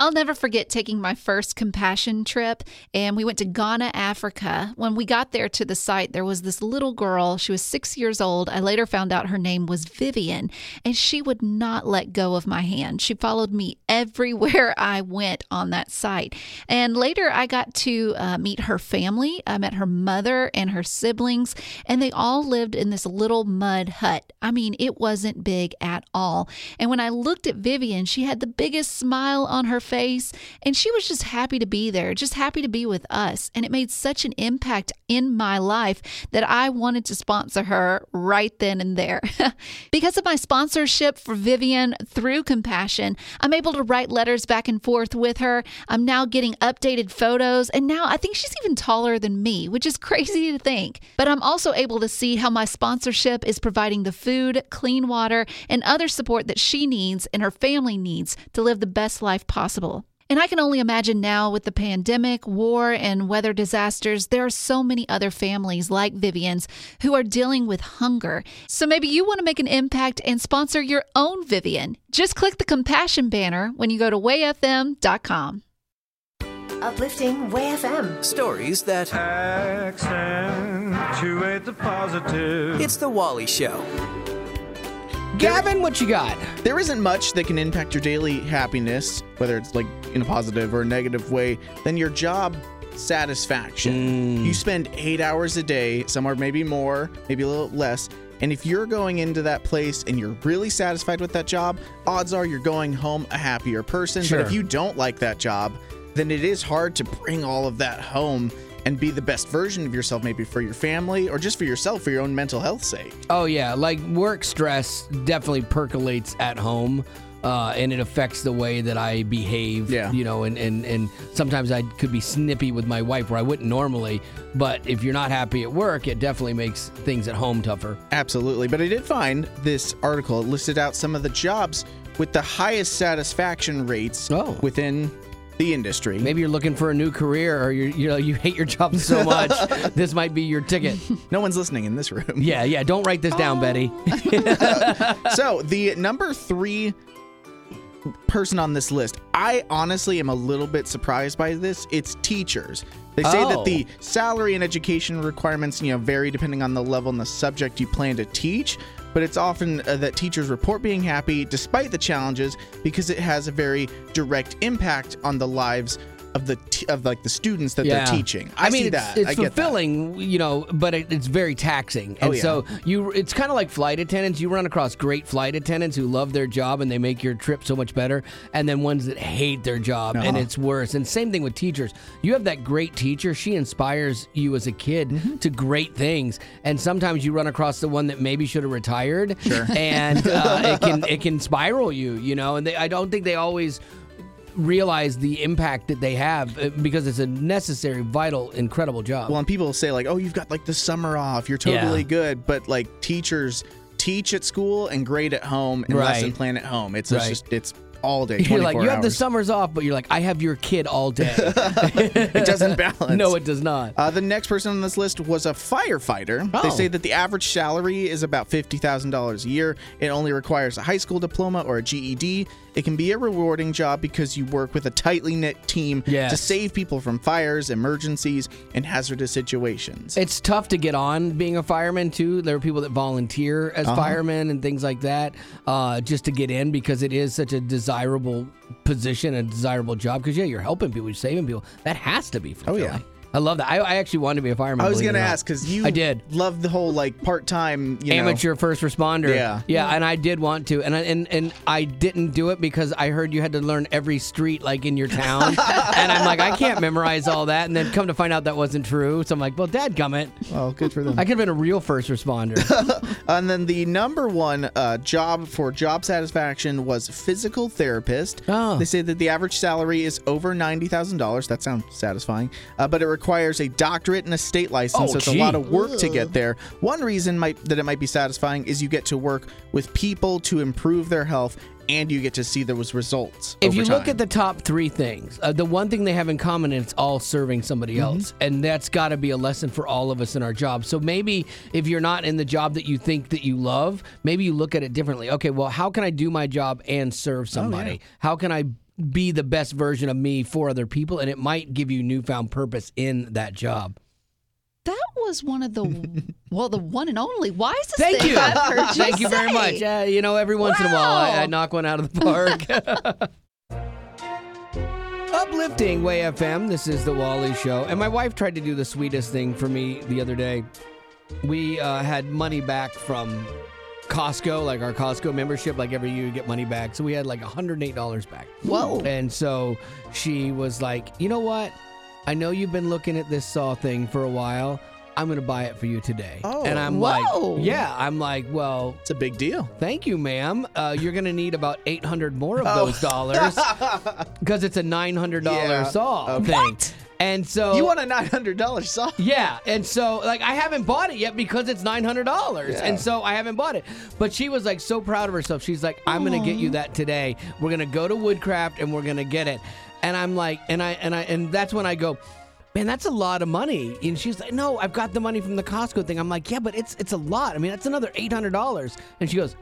I'll never forget taking my first compassion trip, and we went to Ghana, Africa. When we got there to the site, there was this little girl. She was six years old. I later found out her name was Vivian, and she would not let go of my hand. She followed me everywhere I went on that site. And later, I got to uh, meet her family. I met her mother and her siblings, and they all lived in this little mud hut. I mean, it wasn't big at all. And when I looked at Vivian, she had the biggest smile on her face, and she was just happy to be there, just happy to be with us. And it made such an impact in my life that I wanted to sponsor her right then and there. because of my sponsorship for Vivian through Compassion, I'm able to write letters back and forth with her. I'm now getting updated photos, and now I think she's even taller than me, which is crazy to think. But I'm also able to see how my sponsorship is providing the food, clean water, and other support that she needs and her family needs to live the best life possible. And I can only imagine now with the pandemic, war, and weather disasters, there are so many other families like Vivian's who are dealing with hunger. So maybe you want to make an impact and sponsor your own Vivian. Just click the compassion banner when you go to wayfm.com. Uplifting Way FM. Stories that Accentuate the positive. It's the Wally Show. Gavin, what you got? There isn't much that can impact your daily happiness, whether it's like in a positive or a negative way, than your job satisfaction. Mm. You spend eight hours a day, somewhere maybe more, maybe a little less. And if you're going into that place and you're really satisfied with that job, odds are you're going home a happier person. But if you don't like that job, then it is hard to bring all of that home and be the best version of yourself, maybe for your family or just for yourself, for your own mental health sake. Oh yeah, like work stress definitely percolates at home. Uh, and it affects the way that I behave. Yeah. You know, and, and, and sometimes I could be snippy with my wife where I wouldn't normally. But if you're not happy at work, it definitely makes things at home tougher. Absolutely. But I did find this article. It listed out some of the jobs with the highest satisfaction rates Oh. within the industry. Maybe you're looking for a new career or you're, you know, you hate your job so much. this might be your ticket. No one's listening in this room. Yeah, yeah. Don't write this down, oh. Betty. so the number three person on this list, I honestly am a little bit surprised by this. It's teachers. They say Oh. that the oh. salary and education requirements, you know, vary depending on the level and the subject you plan to teach. But it's often uh, that teachers report being happy despite the challenges because it has a very direct impact on the lives of the t- of like the students that they're teaching. I, mean, see it's, that. it's I get that. fulfilling, you know, but it, it's very taxing. And Oh, yeah. so you, it's kind of like flight attendants. You run across great flight attendants who love their job and they make your trip so much better, and then ones that hate their job and Uh-huh. it's worse. And same thing with teachers. You have that great teacher; she inspires you as a kid Mm-hmm. to great things. And sometimes you run across the one that maybe should have retired, Sure. and uh, it can it can spiral you, you know. And they, I don't think they always realize the impact that they have uh, because it's a necessary, vital, incredible job. Well, and people say like, "Oh, you've got like the summer off. You're totally Yeah. good." But like teachers teach at school and grade at home and Right. lesson plan at home. It's, it's Right. just it's all day. You're like, you have the summers off, but you're like, I have your kid all day. it doesn't balance. no, it does not. Uh, the next person on this list was a firefighter. They Oh. say that the average salary is about $50,000 a year. It only requires a high school diploma or a GED. It can be a rewarding job because you work with a tightly knit team to save people from fires, emergencies, and hazardous situations. It's tough to get on being a fireman too. There are people that volunteer as Uh-huh. firemen and things like that, uh, just to get in because it is such a desirable position, a desirable job. Because yeah, you're helping people, you're saving people. That has to be Oh, yeah. I love that. I, I actually wanted to be a fireman. I was going to ask because you I did. love the whole like part time you know, amateur first responder. Yeah. yeah, and I did want to, and I, and and I didn't do it because I heard you had to learn every street like in your town, and I'm like, I can't memorize all that, and then come to find out that wasn't true. So I'm like, well, Dad, gummit, Well, good for them. I could have been a real first responder. And then the number one uh, job for job satisfaction was physical therapist. Oh. They say that the average salary is over ninety thousand dollars. That sounds satisfying, uh, but it requires a doctorate and a state license. Oh, so it's gee. a lot of work to get there. One reason might that it might be satisfying is you get to work with people to improve their health, and you get to see those results. if you look at the top three things, uh, the one thing they have in common is it's all serving somebody Mm-hmm. else, and that's got to be a lesson for all of us in our job. So maybe if you're not in the job that you think that you love, maybe you look at it differently. Okay, well, how can I do my job and serve Oh, somebody? How can I be the best version of me for other people? And it might give you newfound purpose in that job. That was one of the, well, the one and only wisest Thank you. I've heard you Thank you very much. Uh, you know, every once in a while, I, I knock one out of the park. Uplifting Way FM. This is the Wally Show. And my wife tried to do the sweetest thing for me the other day. We uh, had money back from Costco, like our Costco membership. Like every year, you get money back. So we had like $108 back. Whoa. And so she was like, you know what? I know you've been looking at this saw thing for a while. I'm going to buy it for you today. Oh. and I'm Whoa. like, yeah. I'm like, well, it's a big deal. Thank you, ma'am. Uh, you're going to need about 800 more of Oh. those dollars because it's a $900 Yeah. saw Okay. thing. And so You want a nine hundred dollar song? yeah, and so like I haven't bought it yet because it's nine hundred dollars, Yeah. and so I haven't bought it. But she was like so proud of herself. She's like, "I'm gonna get you that today. We're gonna go to Woodcraft and we're gonna get it." And I'm like, and I and I and that's when I go. Man, that's a lot of money. And she's like, "No, I've got the money from the Costco thing." I'm like, "Yeah, but it's it's a lot. I mean, that's another eight hundred dollars." And she goes,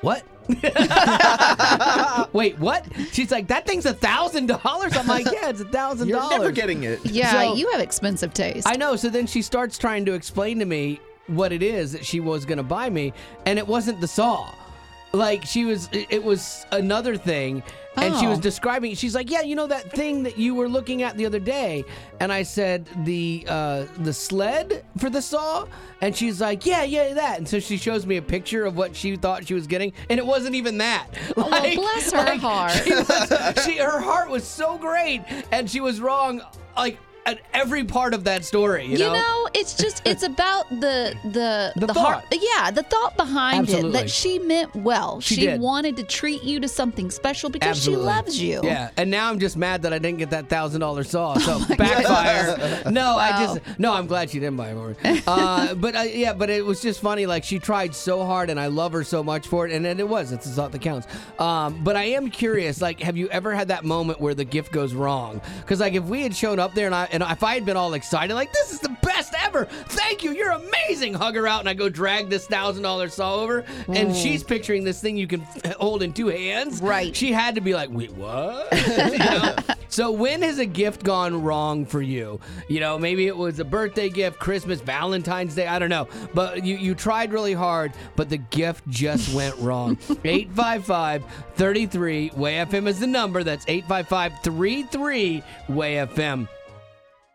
"What? Wait, what?" She's like, "That thing's a thousand dollars." I'm like, "Yeah, it's a thousand You're dollars." never getting it. Yeah, So- you have expensive taste. I know. So then she starts trying to explain to me what it is that she was going to buy me, and it wasn't the saw. Like she was, it was another thing, and she was Oh. describing. She's like, "Yeah, you know that thing that you were looking at the other day," and I said, "The uh, the sled for the saw," and she's like, "Yeah, yeah, that." And so she shows me a picture of what she thought she was getting, and it wasn't even that. well, bless her heart. She, was, she her heart was so great, and she was wrong like at every part of that story. You, You know, it's just it's about the the The heart. thought. Yeah, the thought behind Absolutely. it that she meant well. She She, did. wanted to treat you to something special because Absolutely. she loves you. Yeah, and now I'm just mad that I didn't get that thousand dollar saw. So backfire. no, I just no. I'm glad she didn't buy it. Uh, but uh, yeah, but it was just funny. Like she tried so hard, and I love her so much for it. And, and it was. It's the thought that counts. Um, but I am curious. Like, have you ever had that moment where the gift goes wrong? Because like if we had shown up there and I and if I had been all excited, like this is the best ever. Thank you. You're amazing. Hug her out, and I go drag this thousand dollar saw over, and mm. she's picturing this thing you can hold in two hands. Right. She had to be like, wait, what? you know? So when has a gift gone wrong for you? You know, maybe it was a birthday gift, Christmas, Valentine's Day, I don't know. But you, you tried really hard, but the gift just went wrong. 855-33 Way FM is the number. That's 855-33 Way FM.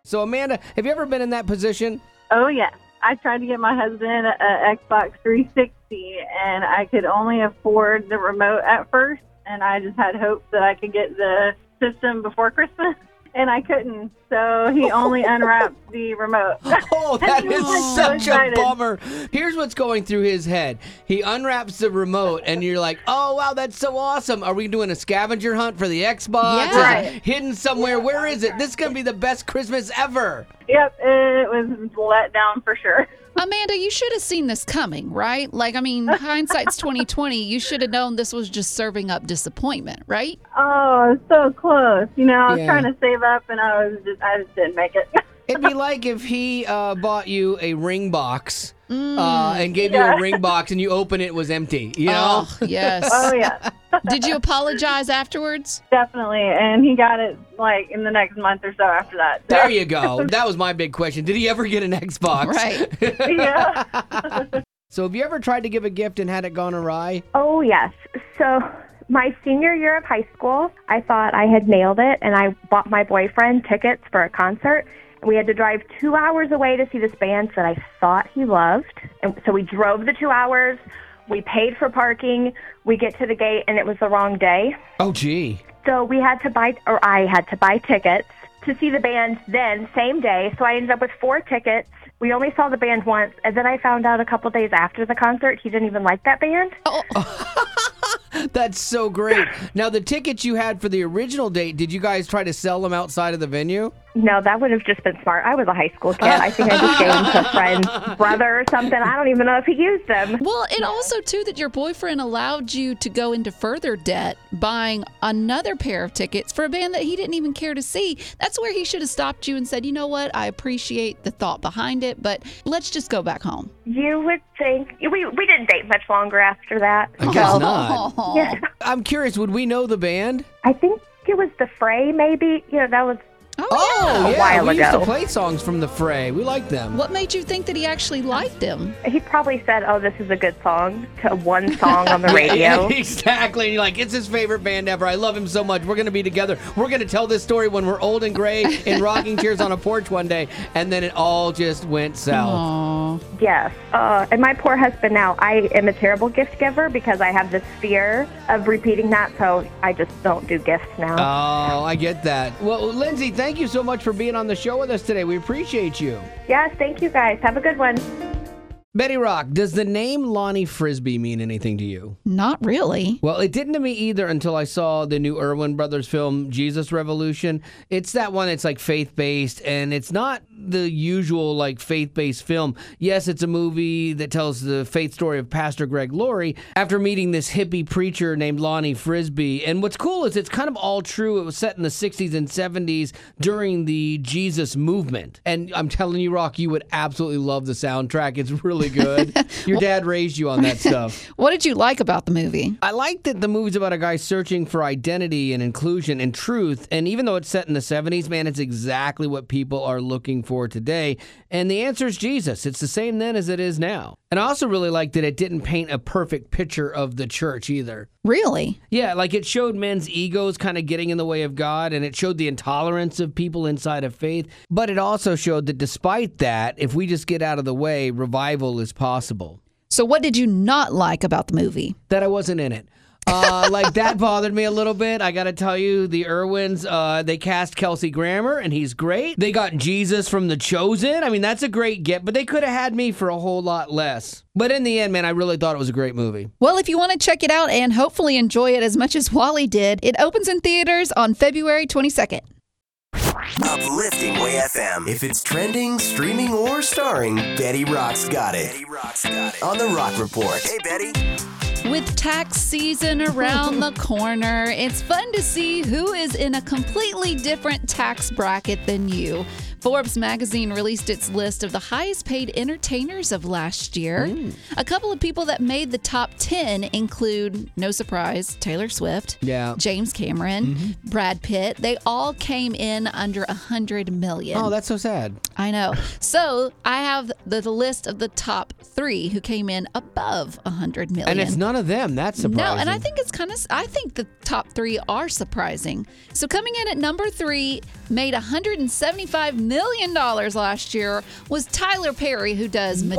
So Amanda, have you ever been in that position? Oh yes, I tried to get my husband an Xbox 360, and I could only afford the remote at first, and I just had hopes that I could get the system before Christmas, and I couldn't. So he only unwrapped the remote. Oh, that is He was, so such a bummer. Here's what's going through his head. He unwraps the remote, and you're like, "Oh wow, that's so awesome! Are we doing a scavenger hunt for the Xbox? Is it Yeah. hidden somewhere? Where is it? This is gonna be the best Christmas ever." Yep, it was let down for sure. Amanda, you should have seen this coming, right? Like, I mean, hindsight's twenty twenty. You should have known this was just serving up disappointment, right? Oh, so close. You know, I was Yeah. trying to save up, and I was just, I just didn't make it. It'd be like if he uh, bought you a ring box Mm. uh, and gave you a ring box, and you open it, it was empty. You know? Oh, yes. oh yeah, Did you apologize afterwards? definitely. And he got it like in the next month or so after that. So. There you go. That was my big question. Did he ever get an Xbox? Right. yeah. So have you ever tried to give a gift and had it gone awry? Oh, yes. So, my senior year of high school, I thought I had nailed it, and I bought my boyfriend tickets for a concert. We had to drive two hours away to see this band that I thought he loved. And so we drove the two hours. We paid for parking. We get to the gate, and it was the wrong day. Oh, gee. So we had to buy, or I had to buy tickets to see the band then, same day. So I ended up with four tickets. We only saw the band once, and then I found out a couple days after the concert he didn't even like that band. Oh. That's so great. Now, the tickets you had for the original date, did you guys try to sell them outside of the venue? No, that would have just been smart. I was a high school kid. I think I just gave them to a friend's brother or something. I don't even know if he used them. Well, and also too that your boyfriend allowed you to go into further debt buying another pair of tickets for a band that he didn't even care to see. That's where he should have stopped you and said, "You know what? I appreciate the thought behind it, but let's just go back home." You would think we we didn't date much longer after that. I guess not. Yeah, I'm curious, would we know the band? I think it was the Fray. Maybe you know that was Oh, Oh, yeah. yeah. while we used to play songs from the Fray. We liked them. What made you think that he actually liked them? he probably said, "Oh, this is a good song." To one song on the radio. exactly. And you're like, it's his favorite band ever. I love him so much. We're going to be together. We're going to tell this story when we're old and gray in rocking chairs on a porch one day. And then it all just went south. Aw. Yes. Uh, and my poor husband now, I am a terrible gift giver because I have this fear of repeating that. So I just don't do gifts now. Oh, I get that. Well, Lindsay, thank you so much for being on the show with us today. We appreciate you. yes. Thank you guys. Have a good one. Betty Rock, does the name Lonnie Frisbee mean anything to you? Not really. Well, it didn't to me either until I saw the new Erwin Brothers film, Jesus Revolution. It's that one that's like faith based, and it's not the usual like faith based film. Yes, it's a movie that tells the faith story of Pastor Greg Laurie after meeting this hippie preacher named Lonnie Frisbee. And what's cool is it's kind of all true. It was set in the 60s and 70s during the Jesus movement. And I'm telling you, Rock, you would absolutely love the soundtrack. It's really good. Your dad raised you on that stuff. What did you like about the movie? I like that the movie's about a guy searching for identity and inclusion and truth. And even though it's set in the 70s, man, it's exactly what people are looking for today. And the answer is Jesus. It's the same then as it is now. And I also really like that it didn't paint a perfect picture of the church either. Really? Yeah, like it showed men's egos kind of getting in the way of God and it showed the intolerance of people inside of faith. But it also showed that despite that, if we just get out of the way, revival is possible. So, what did you not like about the movie? That I wasn't in it. Uh, like that bothered me a little bit. I got to tell you, the Erwins, uh, they cast Kelsey Grammer, and he's great. They got Jesus from The Chosen. I mean, that's a great get, but they could have had me for a whole lot less. But in the end, man, I really thought it was a great movie. Well, if you want to check it out and hopefully enjoy it as much as Wally did, it opens in theaters on February 22nd. Uplifting Way FM. If it's trending, streaming, or starring, Betty Rock's got it. Betty Rock's got it. On the Rock Report. Hey, Betty. With tax season around the corner, it's fun to see who is in a completely different tax bracket than you. Forbes magazine released its list of the highest paid entertainers of last year. Mm. A couple of people that made the top 10 include, no surprise, Taylor Swift, Yeah. James Cameron, Mm-hmm. Brad Pitt. They all came in under a 100 million. Oh, that's so sad. I know. So I have the, the list of the top three who came in above a 100 million. And it's none of them. That's surprising. No, and I think it's kind of. I think the top three are surprising. So coming in at number three, made 175 million dollars last year, was Tyler Perry, who does Madea.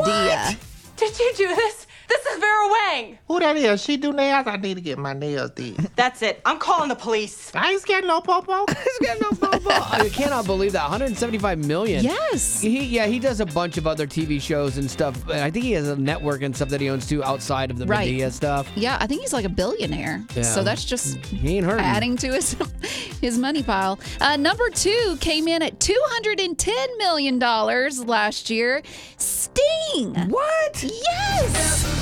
What? Did you do this? This is Vera Wang. Who that is? She do nails? I need to get my nails did. That's it. I'm calling the police. I ain't scared no popo. He's got no popo. I cannot believe that 175 million. Yes. He yeah he does a bunch of other TV shows and stuff. And I think he has a network and stuff that he owns too outside of the Right. Madea stuff. Yeah, I think he's like a billionaire. Yeah. So that's just He ain't hurting. adding to his his money pile. Uh, number two came in at 210 million dollars last year. Sting. What? Yes.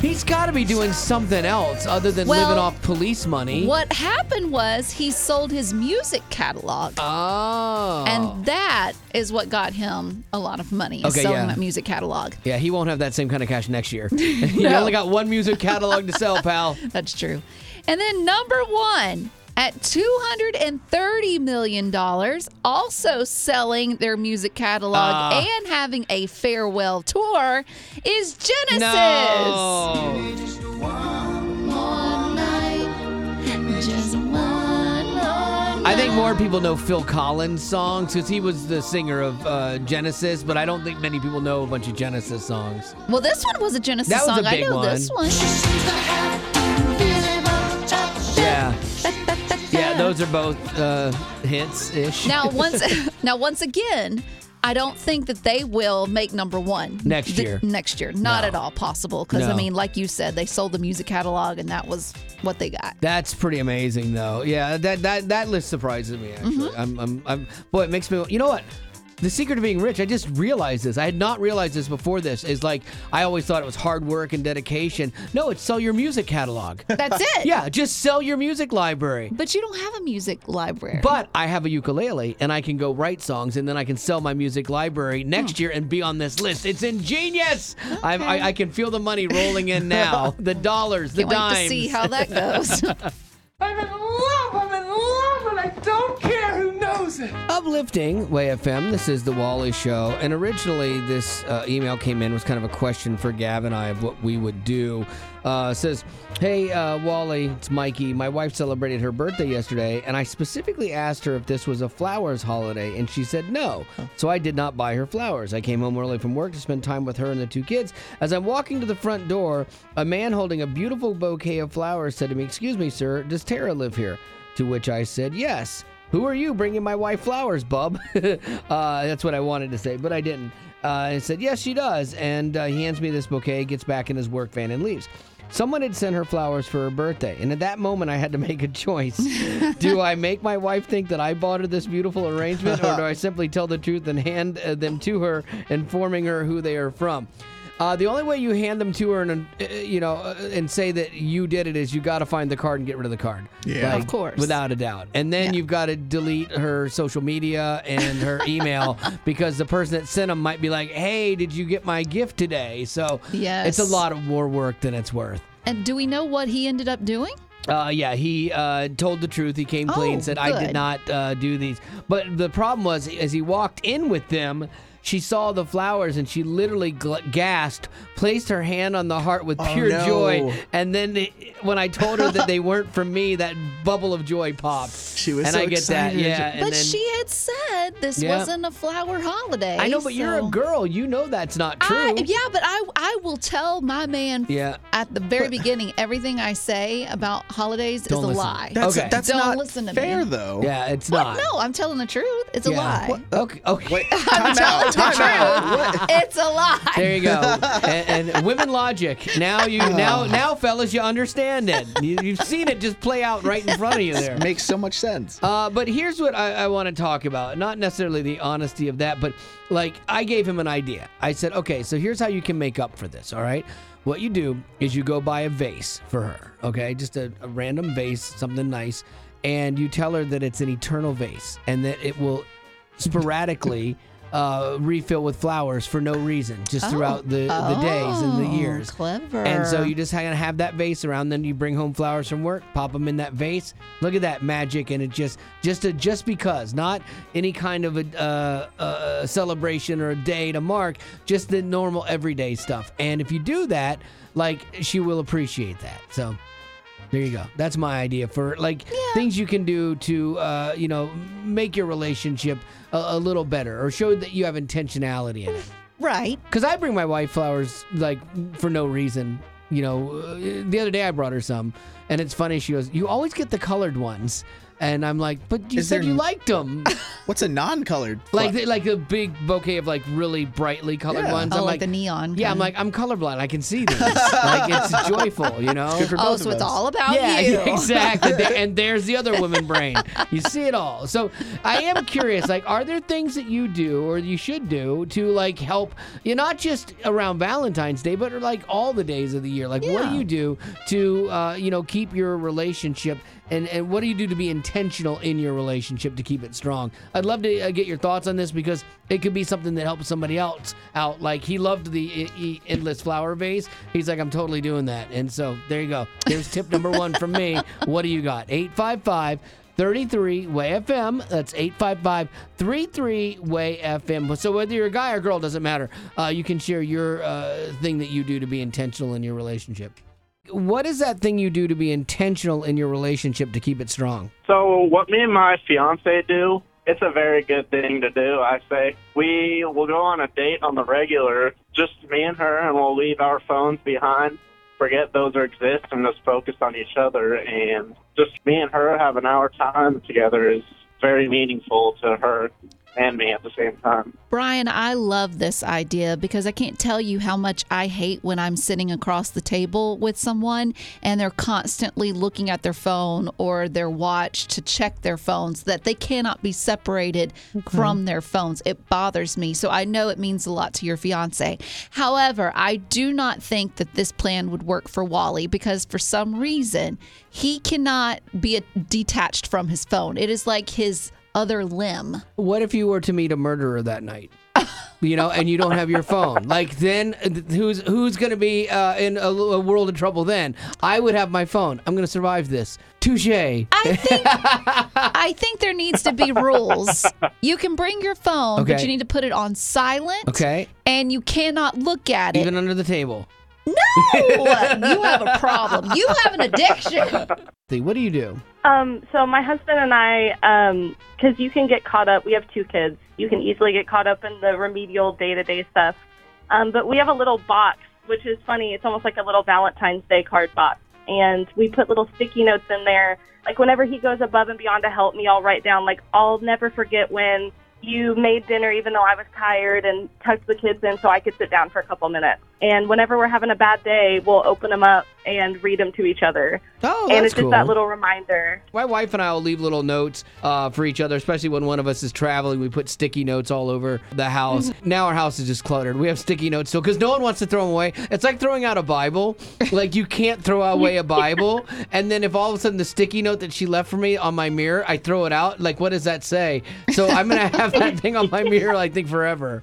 He's got to be doing something else other than Well, living off police money. What happened was he sold his music catalog. Oh. And that is what got him a lot of money, is Okay, selling yeah. that music catalog. Yeah, he won't have that same kind of cash next year. he only got one music catalog to sell, pal. That's true. And then number one at $230 million, also selling their music catalog Ah. and having a farewell tour, is Genesis. No. I think more people know Phil Collins songs because he was the singer of uh, Genesis, but I don't think many people know a bunch of Genesis songs. Well, this one was a Genesis That was a song. I know one. this one. Those are both uh, hits ish. Now once now once again, I don't think that they will make number one Next th- year. next year, not No. at all possible. Because I mean, like you said, they sold the music catalog, and that was what they got. That's pretty amazing, though. Yeah, that that that list surprises me. Actually, Mhm. I'm, I'm, I'm, boy, it makes me. You know what? The secret of being rich, I just realized this. I had not realized this before this. Is like I always thought it was hard work and dedication. No, it's sell your music catalog. That's it. yeah, just sell your music library. But you don't have a music library. But I have a ukulele and I can go write songs and then I can sell my music library next year and be on this list. It's ingenious. I'm- I, I can feel the money rolling in now. the dollars, the Can't wait dimes. to see how that goes. I'm in love. I'm in love, and I don't care who knows it. Uplifting Way FM. This is the Wally Show, and originally this uh, email came in was kind of a question for Gav and I of what we would do. Uh, says, "Hey uh, Wally, it's Mikey. My wife celebrated her birthday yesterday, and I specifically asked her if this was a flowers holiday, and she said no. So I did not buy her flowers. I came home early from work to spend time with her and the two kids. As I'm walking to the front door, a man holding a beautiful bouquet of flowers said to me, "Excuse me, sir, does Tara live here?" To which I said, "Yes." Who are you bringing my wife flowers, bub? uh, that's what I wanted to say, but I didn't. Uh, and said, yes, she does. And uh, he hands me this bouquet, gets back in his work van, and leaves. Someone had sent her flowers for her birthday, and at that moment, I had to make a choice. do I make my wife think that I bought her this beautiful arrangement, or do I simply tell the truth and hand uh, them to her, informing her who they are from? Uh, the only way you hand them to her and uh, you know uh, and say that you did it is you got to find the card and get rid of the card. Yeah. Of course. without a doubt. And then you've got to delete her social media and her email because the person that sent them might be like, "Hey, did you get my gift today?" So Yes. it's a lot of more work than it's worth. And do we know what he ended up doing? Uh, yeah, he uh, told the truth. He came clean, Oh, said, I did not uh, do these. But the problem was, as he walked in with them, she saw the flowers and she literally gl- gasped, placed her hand on the heart with Oh, pure no. joy. And then it- when I told her that they weren't for me, that bubble of joy popped. She was and so I get excited. that, yeah. But then- she had said this Yeah. wasn't a flower holiday. I know, but you're a girl. You know that's not true. I, yeah, but I I will tell my man Yeah. at the very beginning everything I say about holidays Don't is a listen. lie. That's, Okay. that's Don't not listen to fair, me. though. Yeah, it's What? not. No, I'm telling the truth. It's a Yeah. lie. Uh, okay. Okay. Wait, time out. Time out. What? It's a lie. There you go. and, and women logic. Now you now now fellas you understand it. You, you've seen it just play out right in front of you there. Makes so much sense. Uh, but here's what I, I want to talk about. Not necessarily the honesty of that, but like I gave him an idea. I said, okay, so here's how you can make up for this. All right. What you do is you go buy a vase for her. Okay, just a, a random vase, something nice, and you tell her that it's an eternal vase and that it will sporadically. Uh, refill with flowers for no reason, just throughout the, the days and the Oh, years. Clever. And so you just kind of have that vase around. Then you bring home flowers from work, pop them in that vase. Look at that magic, and it just just a, just because, not any kind of a, uh, uh celebration or a day to mark, just the normal everyday stuff. And if you do that, like she will appreciate that. So. There you go. That's my idea for like things you can do to, uh, you know, make your relationship a, a little better or show that you have intentionality in it. right. Because I bring my wife flowers like for no reason. You know, uh, the other day I brought her some, and it's funny. She goes, "You always get the colored ones," and I'm like, "But you Is said there you liked them." What's a non-colored? like fla- the, like a big bouquet of like really brightly colored Yeah. ones. Oh, I'm like like, the neon. yeah, I'm kind. like I'm colorblind. I can see these. like it's joyful, you know. Good for Oh, both so of it's us. all about yeah, you. exactly. There- and there's the other woman brain. You see it all. So I am curious. Like, are there things that you do or you should do to like help you know, not just around Valentine's Day, but like all the days of the year? Like, what Yeah. do you do to uh, you know keep your relationship? And, and what do you do to be intentional in your relationship to keep it strong? I'd love to uh, get your thoughts on this because it could be something that helps somebody else out. Like he loved the e- e- endless flower vase. He's like, I'm totally doing that. And so there you go. There's tip number one from me. What do you got? 855 33 Way FM. That's 855 33 Way FM. So whether you're a guy or girl, doesn't matter. Uh, you can share your uh, thing that you do to be intentional in your relationship. What is that thing you do to be intentional in your relationship to keep it strong? So what me and my fiance do, it's a very good thing to do. I say we will go on a date on the regular, just me and her, and we'll leave our phones behind, forget those exist, and just focus on each other. And just me and her have an hour time together is very meaningful to her and me at the same time. Brian, I love this idea because I can't tell you how much I hate when I'm sitting across the table with someone and they're constantly looking at their phone or their watch to check their phones, that they cannot be separated from their phones. It bothers me. So I know it means a lot to your fiance. However, I do not think that this plan would work for Wally because for some reason he cannot be detached from his phone. It is like his other limb. What if you were to meet a murderer that night? You know, and you don't have your phone. Like then, who's who's going to be uh, in a, a world of trouble? Then I would have my phone. I'm going to survive this. Touche. I think I think there needs to be rules. You can bring your phone, but you need to put it on silent. Okay. And you cannot look at it. Even under the table. No, you have a problem. You have an addiction. See, what do you do? Um, so my husband and I, um 'cause you can get caught up. We have two kids. You can easily get caught up in the remedial day-to-day stuff. Um, but we have a little box, which is funny. It's almost like a little Valentine's Day card box, and we put little sticky notes in there. Like whenever he goes above and beyond to help me, I'll write down like I'll never forget when you made dinner even though I was tired and tucked the kids in so I could sit down for a couple minutes. And whenever we're having a bad day, we'll open them up and read them to each other. Oh, that's and it's just cool. that little reminder. My wife and I will leave little notes uh, for each other, especially when one of us is traveling. We put sticky notes all over the house. now our house is just cluttered. We have sticky notes still because no one wants to throw them away. It's like throwing out a Bible. like you can't throw away a Bible. and then if all of a sudden the sticky note that she left for me on my mirror, I throw it out. Like what does that say? So I'm gonna have that thing on my mirror, I think, forever.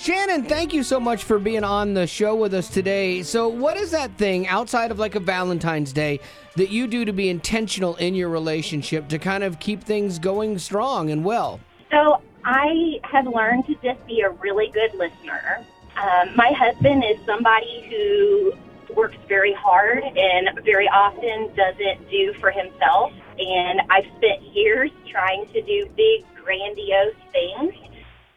Shannon, thank you so much for being on the show with us today. So, what is that thing outside of like a Valentine's Day that you do to be intentional in your relationship to kind of keep things going strong and well? So I have learned to just be a really good listener. Um, my husband is somebody who works very hard and very often doesn't do for himself. And I've spent years trying to do big, grandiose things.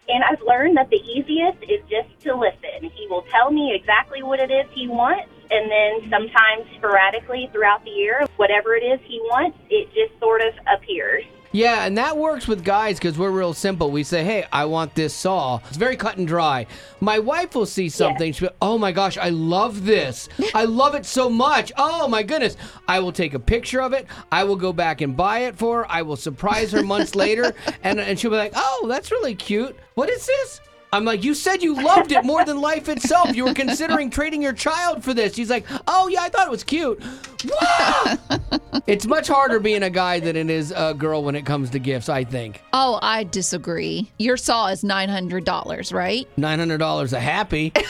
And I've learned that the easiest is just to listen. He will tell me exactly what it is he wants. And then sometimes sporadically throughout the year, whatever it is he wants, it just sort of appears. Yeah, and that works with guys because we're real simple. We say, hey, I want this saw. It's very cut and dry. My wife will see something. She'll be, oh my gosh, I love this. I love it so much. Oh my goodness. I will take a picture of it. I will go back and buy it for her. I will surprise her months later. And, and she'll be like, oh, that's really cute. What is this? I'm like, you said you loved it more than life itself. You were considering trading your child for this. He's like, oh yeah, I thought it was cute. It's much harder being a guy than it is a girl when it comes to gifts. I think Oh, I disagree. Your saw is $900, right? nine hundred dollars a happy.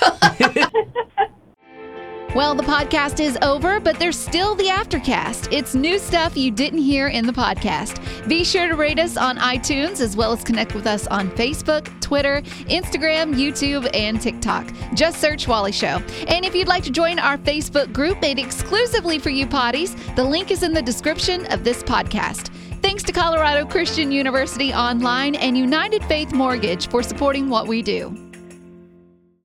Well, the podcast is over, but there's still the aftercast. It's new stuff you didn't hear in the podcast. Be sure to rate us on iTunes as well as connect with us on Facebook, Twitter, Instagram, YouTube, and TikTok. Just search Wally Show. And if you'd like to join our Facebook group made exclusively for you potties, the link is in the description of this podcast. Thanks to Colorado Christian University Online and United Faith Mortgage for supporting what we do.